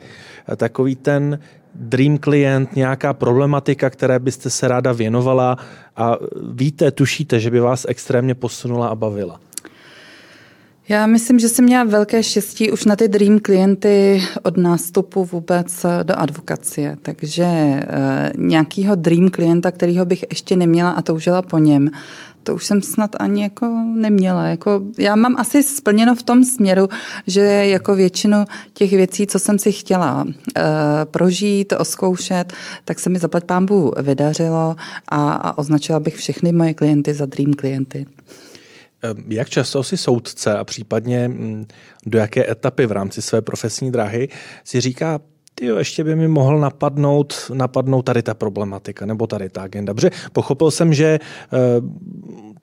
Takový ten dream klient, nějaká problematika, které byste se ráda věnovala a víte, tušíte, že by vás extrémně posunula a bavila. Já myslím, že jsem měla velké štěstí už na ty dream klienty od nástupu vůbec do advokacie. Takže e, nějakýho dream klienta, kterýho bych ještě neměla a toužila po něm, to už jsem snad ani jako neměla. Jako, já mám asi splněno v tom směru, že jako většinu těch věcí, co jsem si chtěla e, prožít, oskoušet, tak se mi zaplať pámbu vydařilo a, a označila bych všechny moje klienty za dream klienty. Jak často si soudce a případně mm, do jaké etapy v rámci své profesní dráhy si říká, ty ještě by mi mohl napadnout, napadnout tady ta problematika nebo tady ta agenda. Protože pochopil jsem, že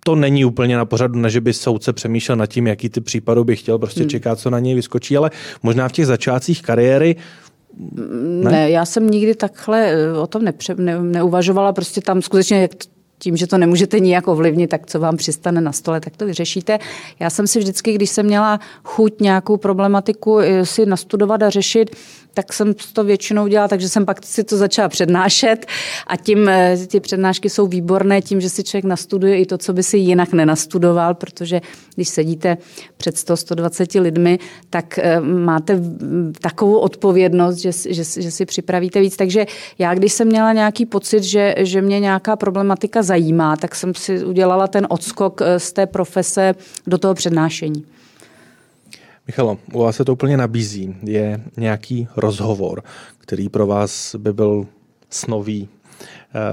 to není úplně na pořadu, než by soudce přemýšlel nad tím, jaký ty případů by chtěl, prostě hmm. čeká, co na něj vyskočí, ale možná v těch začátcích kariéry ne? ne, já jsem nikdy takhle eh, o tom nepře, ne, neuvažovala, prostě tam skutečně, jak tím, že to nemůžete nijak ovlivnit, tak co vám přistane na stole, tak to vyřešíte. Já jsem si vždycky, když jsem měla chuť nějakou problematiku eh, si nastudovat a řešit, tak jsem to většinou dělala, takže jsem pak si to začala přednášet a tím eh, ty přednášky jsou výborné tím, že si člověk nastuduje i to, co by si jinak nenastudoval, protože když sedíte před 100-120 lidmi, tak eh, máte takovou odpovědnost, že, že, že si připravíte víc. Takže já, když jsem měla nějaký pocit, že, že mě nějaká problematika zajímá, tak jsem si udělala ten odskok eh, z té profese do toho přednášení. Michalo, u vás se to úplně nabízí. Je nějaký rozhovor, který pro vás by byl snový,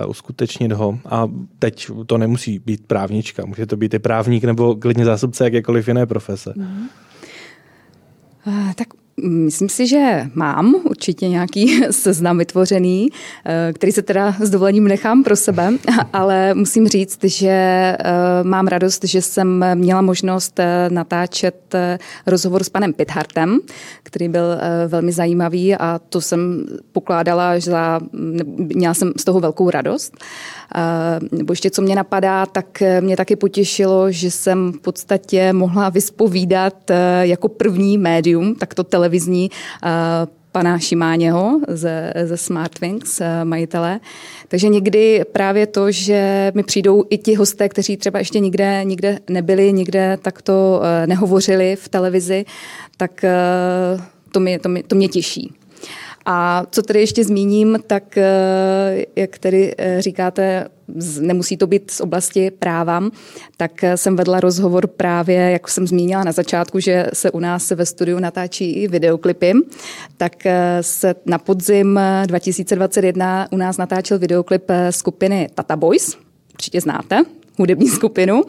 uh, uskutečnit ho. A teď to nemusí být právnička, může to být i právník nebo klidně zástupce jakékoliv jiné profese. Mm. Uh, tak Myslím si, že mám určitě nějaký seznam vytvořený, eh, který se teda s dovolením nechám pro sebe, ale musím říct, že eh, mám radost, že jsem měla možnost eh, natáčet rozhovor s panem Pithartem, který byl velmi zajímavý a to jsem pokládala za, měla jsem z toho velkou radost. Nebo ještě co mě napadá, tak mě taky potěšilo, že jsem v podstatě mohla vyspovídat jako první médium, tak to televizní, pana Šimáněho ze, ze Smartwings, majitele. Takže někdy právě to, že mi přijdou i ti hosté, kteří třeba ještě nikde, nikde nebyli, nikde takto nehovořili v televizi, tak to mě, to mě, to mě těší. A co tedy ještě zmíním, tak eh, jak tedy eh, říkáte, nemusí to být z oblasti práva, tak eh, jsem vedla rozhovor právě, jak jsem zmínila na začátku, že se u nás ve studiu natáčí i videoklipy, tak se na podzim 2021 u nás natáčel videoklip skupiny Tata Boys, určitě znáte, hudební skupinu.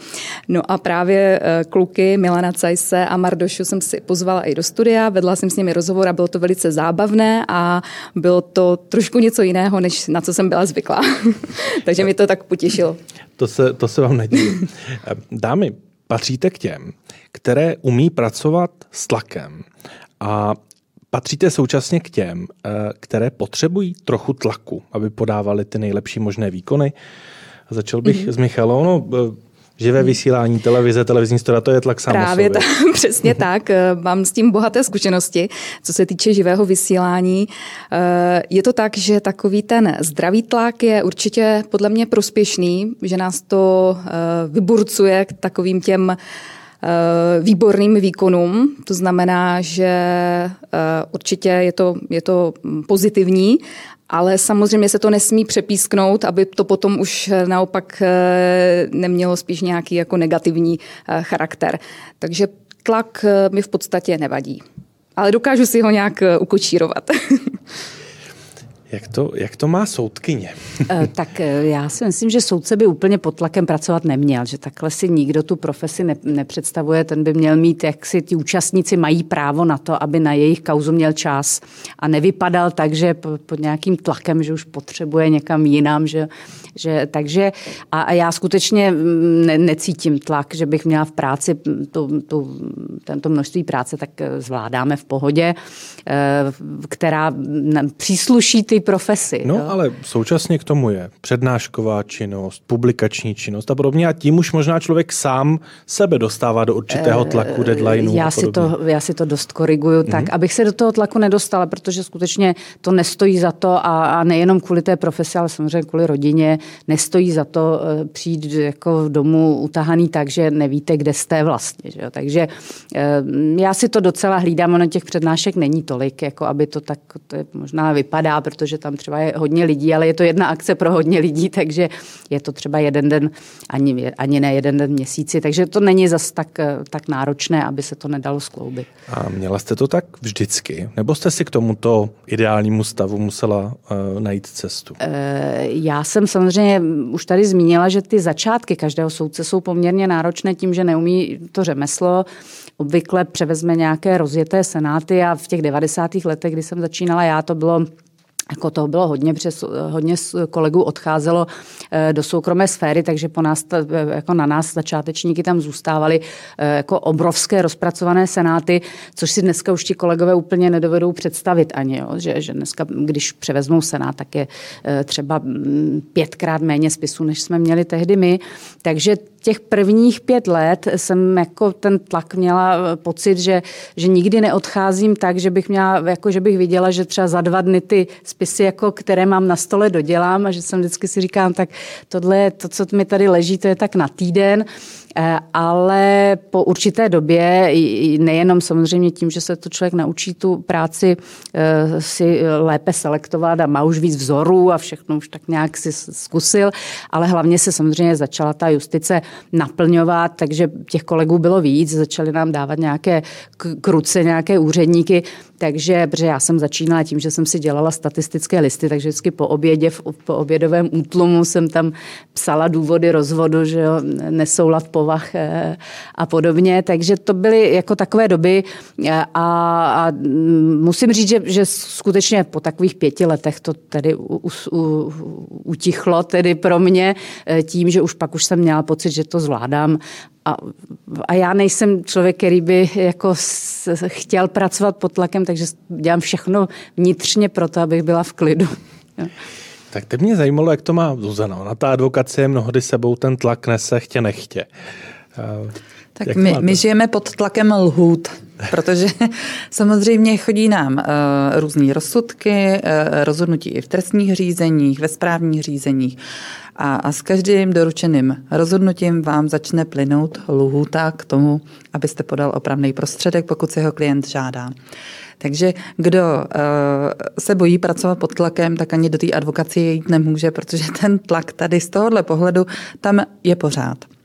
No a právě eh, kluky Milana Cajse a Mardošu jsem si pozvala i do studia, vedla jsem s nimi rozhovor a bylo to velice zábavné a bylo to trošku něco jiného, než na co jsem byla zvyklá. Takže mi to tak potěšilo. To se, to se vám nedívím. Dámy, patříte k těm, které umí pracovat s tlakem a patříte současně k těm, eh, které potřebují trochu tlaku, aby podávali ty nejlepší možné výkony. Začal bych mm-hmm. s Michalou. No, živé vysílání, televize, televizní stora, to je tlak sám Právě tak, přesně tak. Mám s tím bohaté zkušenosti, co se týče živého vysílání. Eh, je to tak, že takový ten zdravý tlak je určitě podle mě prospěšný, že nás to eh, vyburcuje k takovým těm eh, výborným výkonům. To znamená, že určitě je to, je to pozitivní, ale samozřejmě se to nesmí přepísknout, aby to potom už naopak eh, nemělo spíš nějaký jako negativní eh, charakter. Takže tlak eh, mi v podstatě nevadí. Ale dokážu si ho nějak ukočírovat. Jak to, jak to má soudkyně? Eh, tak eh, já si myslím, že soudce by úplně pod tlakem pracovat neměl, že takhle si nikdo tu profesi ne, nepředstavuje, ten by měl mít, jak si ti účastníci mají právo na to, aby na jejich kauzu měl čas a nevypadal tak, že pod nějakým tlakem, že už potřebuje někam jinam, že, že takže a, a já skutečně mm, ne, necítím tlak, že bych měla v práci tu, tu, tento množství práce, tak eh, zvládáme v pohodě, která přísluší ty profesi. No, jo? ale současně k tomu je přednášková činnost, publikační činnost a podobně a tím už možná člověk sám sebe dostává do určitého tlaku, deadlineu já si to, Já si to dost koriguju mm-hmm. tak, mhm. abych se do toho tlaku nedostala, protože skutečně to nestojí za to a, a nejenom kvůli té profesi, ale samozřejmě kvůli rodině, nestojí za to uh, přijít jako domů utahaný tak, že nevíte, kde jste vlastně. Že jo? Takže uh, já si to docela hlídám, ono těch přednášek není tolik, jako aby to tak to je, možná vypadá, protože tam třeba je hodně lidí, ale je to jedna akce pro hodně lidí, takže je to třeba jeden den, ani, ani ne jeden den měsíci, takže to není zas tak, tak náročné, aby se to nedalo skloubit. A měla jste to tak vždycky? Nebo jste si k tomuto ideálnímu stavu musela uh, najít cestu? Uh, já jsem samozřejmě už tady zmínila, že ty začátky každého soudce jsou poměrně náročné tím, že neumí to řemeslo, obvykle převezme nějaké rozjeté senáty a v těch 90. letech, kdy jsem začínala já, to bylo jako toho bylo hodně, přes, hodně kolegů odcházelo eh, do soukromé sféry, takže po nás, eh, jako na nás začátečníky tam zůstávaly eh, jako obrovské rozpracované senáty, což si dneska už ti kolegové úplně nedovedou představit ani, jo? Že, že dneska, když převezmou senát, tak je třeba mm, pětkrát méně spisů, než jsme měli tehdy my. Takže těch prvních pět let jsem jako ten tlak měla eh, pocit, že, že nikdy neodcházím tak, že bych měla, jako že bych viděla, že třeba za dva dny ty spisy, jako, které mám na stole, dodělám a že jsem vždycky si říkám, tak tohle to, co mi tady leží, to je tak na týden. Eh, ale po určité době, nejenom samozřejmě tím, že se to člověk naučí tu práci eh, si lépe selektovat a má už víc vzorů a všechno už tak nějak si zkusil, ale hlavně se samozřejmě začala ta justice naplňovat, takže těch kolegů bylo víc, začali nám dávat nějaké kruce, nějaké úředníky, takže, protože já jsem začínala tím, že jsem si dělala statistické listy, takže vždycky po obědě, po obědovém útlumu jsem tam psala důvody rozvodu, že jo, nesoulad po smlouvách a podobně, takže to byly jako takové doby a, a musím říct, že, že skutečně po takových pěti letech to tedy u, u, utichlo tedy pro mě tím, že už pak už jsem měla pocit, že to zvládám a, a já nejsem člověk, který by jako s, chtěl pracovat pod tlakem, takže dělám všechno vnitřně pro to, abych byla v klidu. Tak teď mě zajímalo, jak to má Zuzana. Na ta advokacie mnohdy sebou ten tlak nese chtě nechtě. Tak my, my žijeme pod tlakem lhůt, protože samozřejmě chodí nám uh, různé rozsudky, uh, rozhodnutí i v trestních řízeních, ve správních řízeních a, a s každým doručeným rozhodnutím vám začne plynout lhůta k tomu, abyste podal opravný prostředek, pokud se ho klient žádá. Takže kdo uh, se bojí pracovat pod tlakem, tak ani do té advokacie jít nemůže, protože ten tlak tady z tohohle pohledu tam je pořád.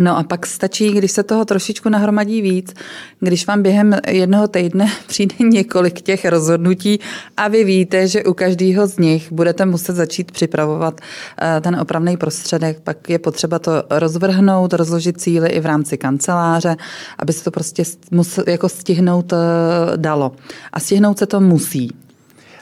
No a pak stačí, když se toho trošičku nahromadí víc, když vám během jednoho týdne přijde několik těch rozhodnutí a vy víte, že u každého z nich budete muset začít připravovat eh, ten opravný prostředek, pak je potřeba to rozvrhnout, rozložit cíly i v rámci kanceláře, aby se to prostě musel, jako stihnout eh, dalo. A stihnout se to musí.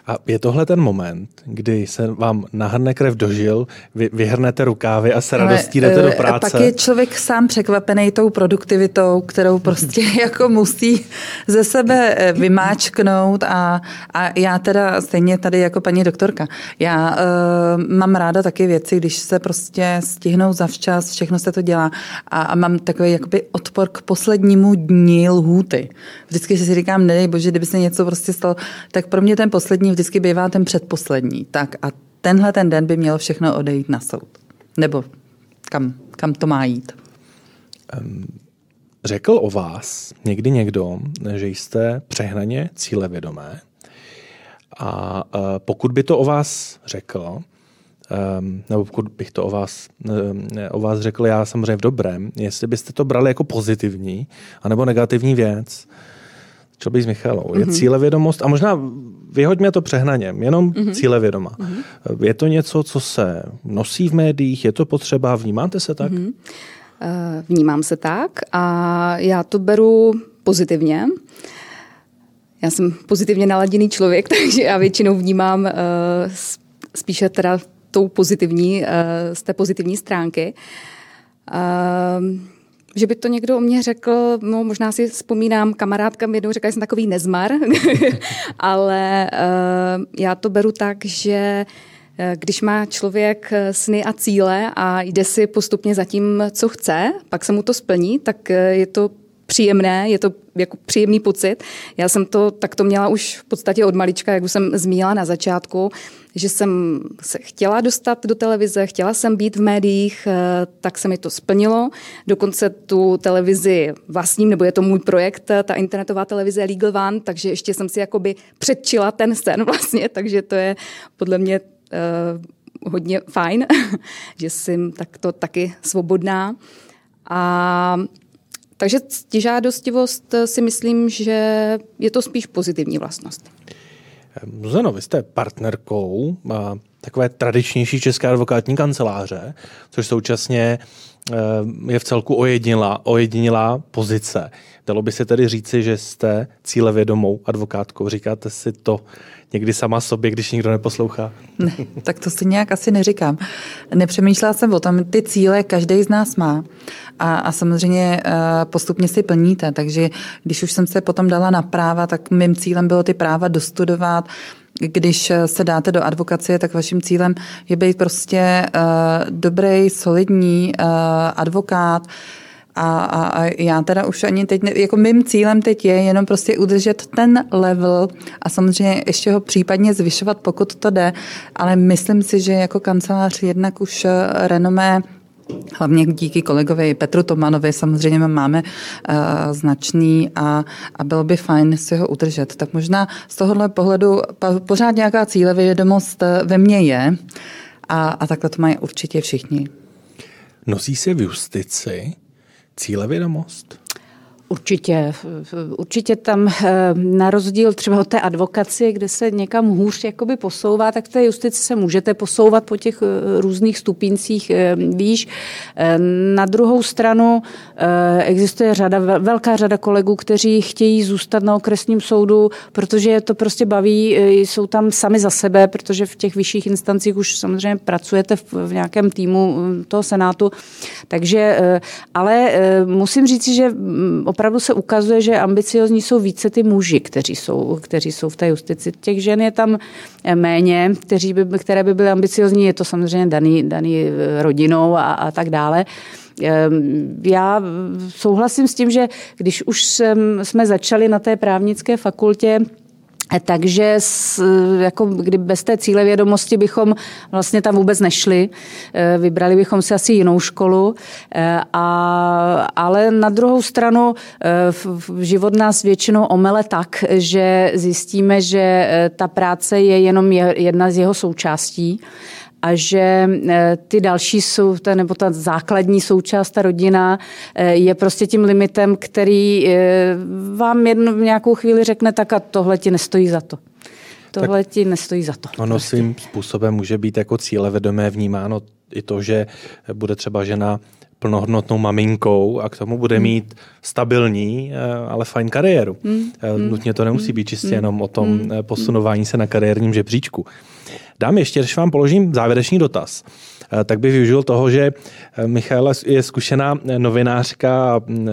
A je tohle ten moment, kdy se vám nahrne krev dožil, vy vyhrnete rukávy a se radostí jdete do eh, práce? Pak je člověk sám překvapený tou produktivitou, kterou prostě jako musí ze sebe eh, vymáčknout a, a já teda stejně tady jako paní doktorka, já uh, mám ráda taky věci, když se prostě stihnou zavčas, všechno se to dělá a, a mám takový jakoby odpor k poslednímu dní lhůty. Vždycky si říkám, nedej bože, kdyby se něco prostě stalo, tak pro mě ten poslední vždycky bývá ten předposlední. Tak a tenhle ten den by mělo všechno odejít na soud. Nebo kam, kam to má jít. Um, řekl o vás někdy někdo, že jste přehnaně cílevědomé a uh, pokud by to o vás řekl, um, nebo pokud bych to o vás, um, o vás řekl já samozřejmě v dobrém, jestli byste to brali jako pozitivní anebo negativní věc, Čo by s Michalou. Mm-hmm. Je mhm. cílevědomost a možná vyhoďme to přehnaně, jenom mm-hmm. cílevědoma. Mm-hmm. Je to něco, co se nosí v médiích, je to potřeba, vnímáte se tak? Mm-hmm. Vnímám se tak a já to beru pozitivně. Já jsem pozitivně naladěný člověk, takže já většinou vnímám uh, spíše teda tou pozitivní, uh, z té pozitivní stránky. Uh, že by to někdo o mě řekl, no možná si vzpomínám, kamarádka jednou řekla, že jsem takový nezmar, ale uh, já to beru tak, že eh, když má člověk eh, sny a cíle a jde si postupně za tím, co chce, pak se mu to splní, tak je to příjemné, je to jako příjemný pocit. Já jsem to takto měla už v podstatě od malička, jak už jsem zmínila na začátku, že jsem se chtěla dostat do televize, chtěla jsem být v médiích, eh, tak se mi to splnilo. Dokonce tu televizi vlastním, nebo je to můj projekt, ta internetová televize Legal One, takže ještě jsem si jakoby předčila ten sen vlastně, takže to je podle mě uh, hodně fajn, že jsem takto taky svobodná. A takže stižádostivost si myslím, že je to spíš pozitivní vlastnost. Zuzano, vy jste partnerkou takové tradičnější české advokátní kanceláře, což současně je v celku ojedinilá, ojedinilá pozice. Dalo by se tedy říci, že jste cílevědomou advokátkou. Říkáte si to někdy sama sobě, když nikdo neposlouchá? Ne, tak to si nějak asi neříkám. Nepřemýšlela jsem o tom, ty cíle každý z nás má a, a samozřejmě uh, postupně si plníte, takže když už jsem se potom dala na práva, tak mým cílem bylo ty práva dostudovat, když se dáte do advokacie, tak vaším cílem je být prostě uh, dobrý, solidní uh, advokát, a, a, a já teda už ani teď, ne, jako mým cílem teď je jenom prostě udržet ten level a samozřejmě ještě ho případně zvyšovat, pokud to jde, ale myslím si, že jako kancelář jednak už eh, renomé Hlavně díky kolegovi Petru Tomanovi samozřejmě máme uh, značný a, a bylo by fajn si ho udržet. Tak možná z tohohle pohledu pořád nějaká cílevědomost eh, ve mně je a, a takhle to mají určitě všichni. Nosí se v justici cílevědomost? Určitě. Určitě tam eh, na rozdíl třeba od té advokacie, kde se někam hůř jakoby posouvá, tak v té justici se můžete posouvat po těch eh, různých stupíncích eh, výš. Na druhou stranu existuje řada, velká řada kolegů, kteří chtějí zůstat na okresním soudu, protože je to prostě baví, jsou tam sami za sebe, protože v těch vyšších instancích už samozřejmě pracujete v, nějakém týmu toho senátu. Takže, ale musím říct, že mm, opravdu se ukazuje, že ambiciozní jsou více ty muži, kteří jsou, kteří jsou v té justici. Těch žen je tam eh, méně, kteří by, které by byly ambiciozní, je to samozřejmě daný, daný eh, rodinou a, a tak dále. Ehm, já souhlasím s tím, že když už jsme začali na té právnické fakultě, takže jako kdy bez té cíle vědomosti bychom vlastně tam vůbec nešli. Eh, vybrali bychom si asi jinou školu. Eh, a, ale na druhou stranu eh, život nás většinou omele tak, že zjistíme, že ta práce je jenom jedna z jeho součástí a že eh, ty další jsou, nebo ta základní součást, ta rodina, eh, je prostě tím limitem, který eh, vám jedno, v nějakou chvíli řekne, tak a tohle ti nestojí za to. Tohle tak ti nestojí za to. Ono prostě. svým způsobem může být jako cílevědomé vnímáno i to, že bude třeba žena plnohodnotnou maminkou a k tomu bude hmm. mít stabilní, ale fajn kariéru. Hmm. Nutně to nemusí být čistě hmm. jenom o tom posunování se na kariérním žebříčku. Dám ještě, když vám položím závěrečný dotaz, eh, tak bych využil toho, že eh, Michaela je zkušená novinářka a mm,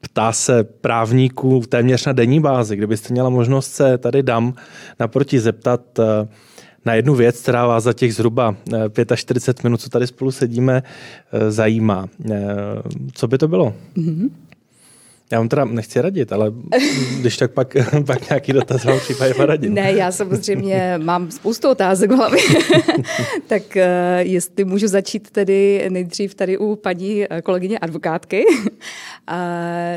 ptá se právníků téměř na denní bázi. Kdybyste měla možnost se tady dám naproti zeptat eh, na jednu věc, která vás za těch zhruba 45 minut, co tady spolu sedíme, zajímá. Co by to bylo? Mm-hmm. Já vám teda nechci radit, ale když tak pak, pak nějaký dotaz vám případně poradím. Ne, já samozřejmě mám spoustu otázek v hlavě. tak eh, jestli můžu začít tedy nejdřív tady u paní eh, kolegyně advokátky.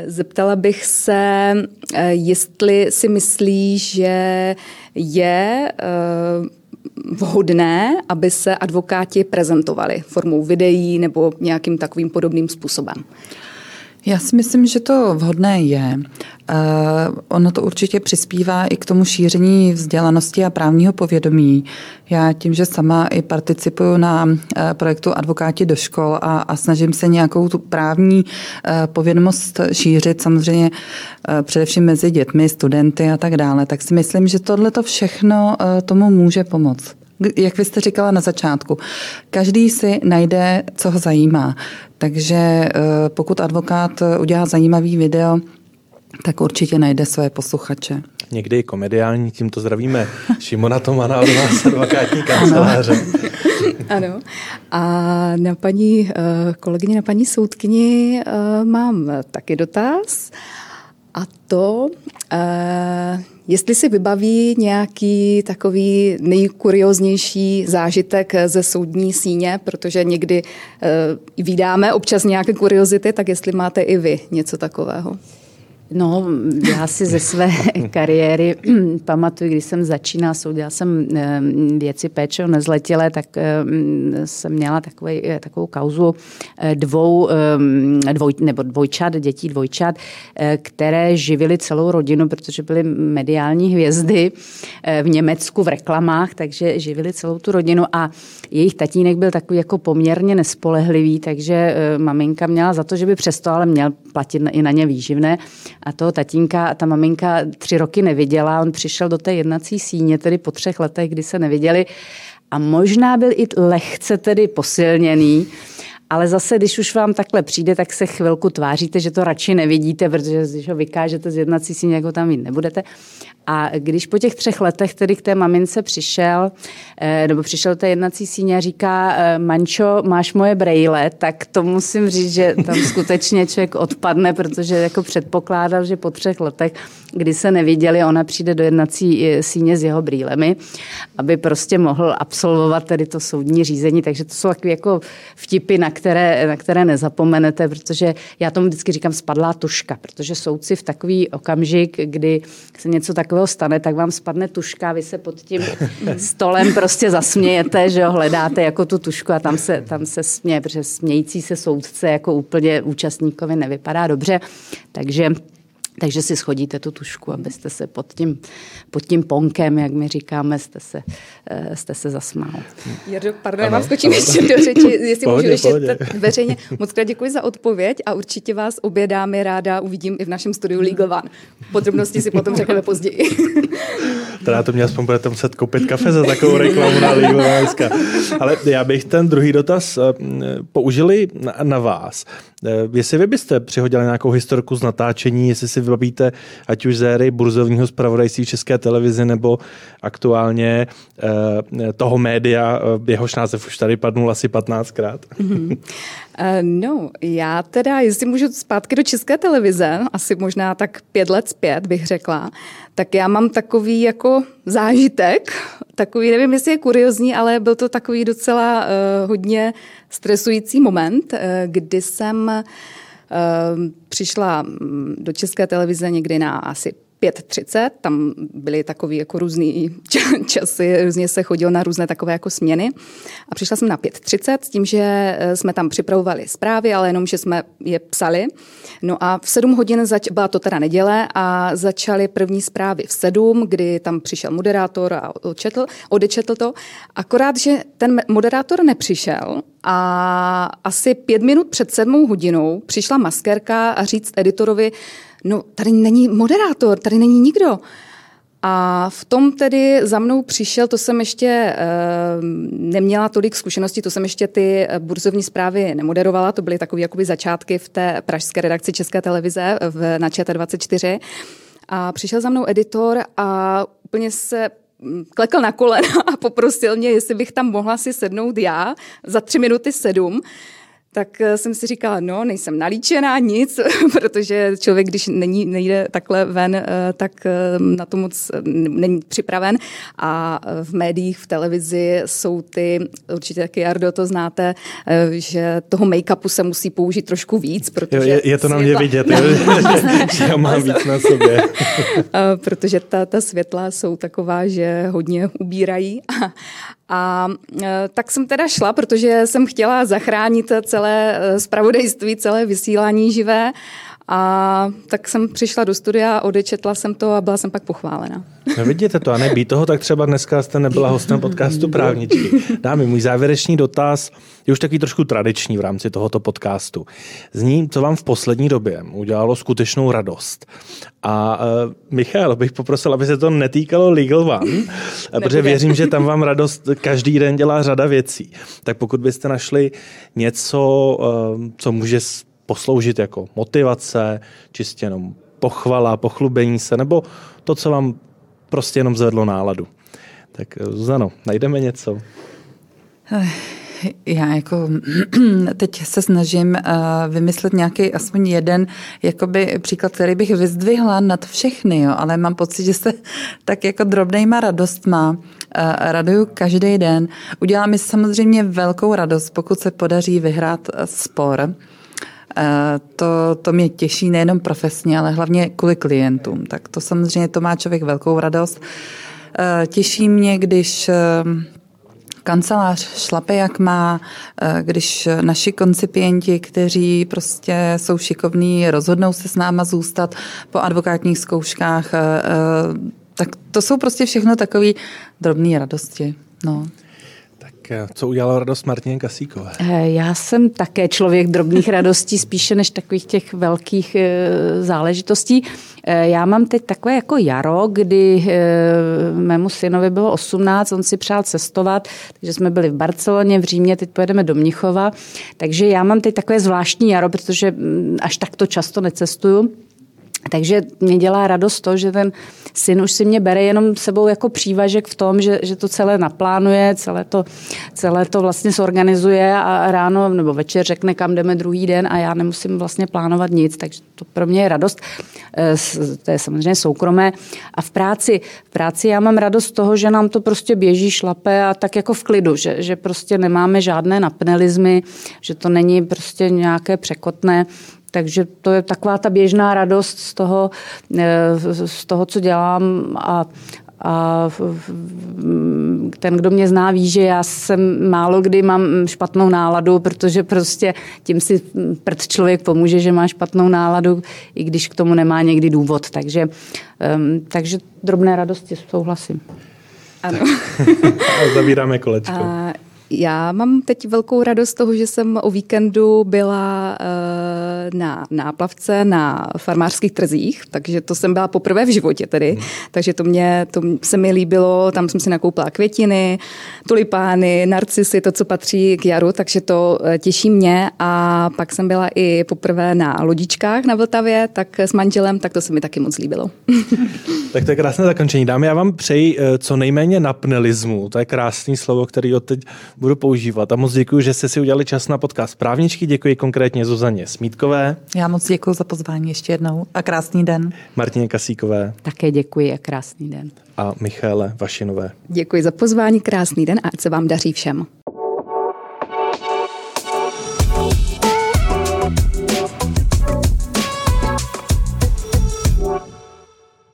Zeptala bych se, eh, jestli si myslí, že je vhodné, aby se advokáti prezentovali formou videí nebo nějakým takovým podobným způsobem. Já si myslím, že to vhodné je. Uh, ono to určitě přispívá i k tomu šíření vzdělanosti a právního povědomí. Já tím, že sama i participuju na uh, projektu Advokáti do škol a, a snažím se nějakou tu právní uh, povědomost šířit, samozřejmě především mezi dětmi, studenty a tak dále, tak si myslím, že tohle to všechno tomu může pomoct jak vy jste říkala na začátku, každý si najde, co ho zajímá. Takže eh, pokud advokát eh, udělá zajímavý video, tak určitě najde své posluchače. Někdy komediální, tímto zdravíme Šimona Tomana od vás, advokátní kanceláře. Ano. A na paní eh, kolegyně, na paní soudkyni mám taky dotaz. A to, Jestli si vybaví nějaký takový nejkurioznější zážitek ze soudní síně, protože někdy uh, vydáme občas nějaké kuriozity, tak jestli máte i vy něco takového. No, já si ze své kariéry pamatuju, když jsem začínala, soudila jsem eh, věci péče o nezletilé, tak eh, jsem měla takový, eh, takovou kauzu dvou, dvoj, nebo dvojčat, dětí dvojčat, které živily celou rodinu, protože byly mediální hvězdy v Německu v reklamách, takže živili celou tu rodinu a jejich tatínek byl takový jako poměrně nespolehlivý, takže maminka měla za to, že by přesto ale měl platit i na ně výživné a toho tatínka a ta maminka tři roky neviděla. On přišel do té jednací síně, tedy po třech letech, kdy se neviděli a možná byl i lehce tedy posilněný, ale zase, když už vám takhle přijde, tak se chvilku tváříte, že to radši nevidíte, protože když ho vykážete z jednací síně, jako tam mít nebudete. A když po těch třech letech tedy k té mamince přišel, eh, nebo přišel té jednací síně a říká, eh, Mančo, máš moje brejle, tak to musím říct, že tam skutečně člověk odpadne, protože jako předpokládal, že po třech letech, kdy se neviděli, ona přijde do jednací eh, síně s jeho brýlemi, aby prostě mohl absolvovat tedy to soudní řízení. Takže to jsou takové jako vtipy, na které, na které nezapomenete, protože já tomu vždycky říkám spadlá tuška, protože soudci v takový okamžik, kdy se něco takového takového stane, tak vám spadne tuška, vy se pod tím stolem prostě zasmějete, že jo, hledáte jako tu tušku a tam se, tam se směje, protože smějící se soudce jako úplně účastníkovi nevypadá dobře. Takže takže si schodíte tu tušku, abyste se pod tím, pod tím ponkem, jak my říkáme, jste se, eh, jste se zasmál. Jardo, pardon, vám skočím ano. ještě do řeči, jestli pohodě, můžu ještě pohodě. veřejně. Moc krát děkuji za odpověď a určitě vás obě dámy ráda uvidím i v našem studiu Legal One. Podrobnosti si potom řekneme později. Teda to mě aspoň budete muset koupit kafe za takovou reklamu na Legal One. Ale já bych ten druhý dotaz eh, použili na, na vás. Eh, jestli vy byste přihodili nějakou historku z natáčení, jestli si vybavíte ať už z éry burzovního zpravodajství České televize nebo aktuálně eh, toho média, eh, jehož název už tady padnul asi 15krát. Mm-hmm. No, já teda, jestli můžu zpátky do České televize, asi možná tak pět let zpět bych řekla, tak já mám takový jako zážitek, takový, nevím, jestli je kuriozní, ale byl to takový docela uh, hodně stresující moment, uh, kdy jsem uh, přišla mm, do České televize někdy na asi 5.30, tam byly takové jako různý časy, různě se chodilo na různé takové jako směny. A přišla jsem na 5.30 s tím, že eh, jsme tam připravovali zprávy, ale jenom, že jsme je psali. No a v 7 hodin, zač- byla to teda neděle a začaly první zprávy v 7, kdy tam přišel moderátor a odčetl, odečetl to. Akorát, že ten moderátor nepřišel a asi pět minut před sedmou hodinou přišla maskérka a říct editorovi, no tady není moderátor, tady není nikdo. A v tom tedy za mnou přišel, to jsem ještě e, neměla tolik zkušeností, to jsem ještě ty burzovní zprávy nemoderovala, to byly takové jakoby začátky v té pražské redakci České televize v, na ČT24. A přišel za mnou editor a úplně se mm, klekl na kolena a poprosil mě, jestli bych tam mohla si sednout já za tři minuty sedm tak eh, jsem si říkala, no, nejsem nalíčená, nic, protože člověk, když není, nejde takhle ven, eh, tak eh, na to moc není připraven. A v médiích, v televizi jsou ty, určitě taky Jardo to znáte, že toho make-upu se musí použít trošku víc, protože... Je, je to na mě vidět, že já mám víc na sobě. protože ta, ta světla jsou taková, že hodně ubírají. A e, tak jsem teda šla, protože jsem chtěla zachránit celé spravodajství, celé vysílání živé a tak jsem přišla do studia, odečetla jsem to a byla jsem pak pochválena. No vidíte to a nebýt toho, tak třeba dneska jste nebyla hostem podcastu Právničky. Dámy, můj závěrečný dotaz je už takový trošku tradiční v rámci tohoto podcastu. Zní, co vám v poslední době udělalo skutečnou radost. A uh, Michal, bych poprosil, aby se to netýkalo Legal One, protože věřím, že tam vám radost každý den dělá řada věcí. Tak pokud byste našli něco, uh, co může posloužit jako motivace, čistě jenom pochvala, pochlubení se, nebo to, co vám prostě jenom zvedlo náladu. Tak Zuzano, najdeme něco? Já jako teď se snažím uh, vymyslet nějaký aspoň jeden jakoby příklad, který bych vyzdvihla nad všechny, jo, ale mám pocit, že se tak jako drobnejma radostma raduju každý den. Udělá mi samozřejmě velkou radost, pokud se podaří vyhrát spor Eh, to, to mě těší nejenom profesně, ale hlavně kvůli klientům. Tak to samozřejmě to má člověk velkou radost. Eh, těší mě, když eh, kancelář šlape, jak má, když naši koncipienti, kteří prostě jsou šikovní, rozhodnou se s náma zůstat po advokátních zkouškách, tak to jsou prostě všechno takové drobné radosti. No. Eh, co udělala radost Martině Kasíkové? Eh, já jsem také člověk drobných radostí, spíše než takových těch velkých eh, záležitostí. Já mám teď takové jako jaro, kdy mému synovi bylo 18, on si přál cestovat, takže jsme byli v Barceloně, v Římě, teď pojedeme do Mnichova. Takže já mám teď takové zvláštní jaro, protože mm, až takto často necestuju. Takže mě dělá radost to, že ten syn už si mě bere jenom sebou jako přívažek v tom, že, že to celé naplánuje, celé to, celé to vlastně zorganizuje a ráno nebo večer řekne, kam jdeme druhý den a já nemusím vlastně plánovat nic, takže to pro mě je radost. Eh, to je samozřejmě soukromé. A v práci, v práci já mám radost toho, že nám to prostě běží, šlape a tak jako v klidu, že, že prostě nemáme žádné napnelizmy, že to není prostě nějaké překotné, takže to je taková ta běžná radost z toho, z toho co dělám a, a ten, kdo mě zná, ví, že já jsem málo kdy mám špatnou náladu, protože prostě tím si prd člověk pomůže, že má špatnou náladu, i když k tomu nemá někdy důvod. Takže, takže drobné radosti souhlasím. Ano. a zavíráme kolečko. A já mám teď velkou radost toho, že jsem o víkendu byla eh, na náplavce na farmářských trzích, takže to jsem byla poprvé v životě tedy, hmm. takže to mě, to se mi líbilo, tam jsem si nakoupila květiny, tulipány, narcisy, to, co patří k jaru, takže to eh, těší mě a pak jsem byla i poprvé na lodičkách na Vltavě, tak s manželem, tak to se mi taky moc líbilo. tak to je krásné zakončení. Dámy, já vám přeji eh, co nejméně napnelismu, to je krásný slovo, který od teď budu používat. A moc děkuji, že jste si udělali čas na podcast Právničky. Děkuji konkrétně Zuzaně Smítkové. Já moc děkuji za pozvání ještě jednou a krásný den. Martině Kasíkové. Také děkuji a krásný den. A Michále Vašinové. Děkuji za pozvání, krásný den a ať se vám daří všem.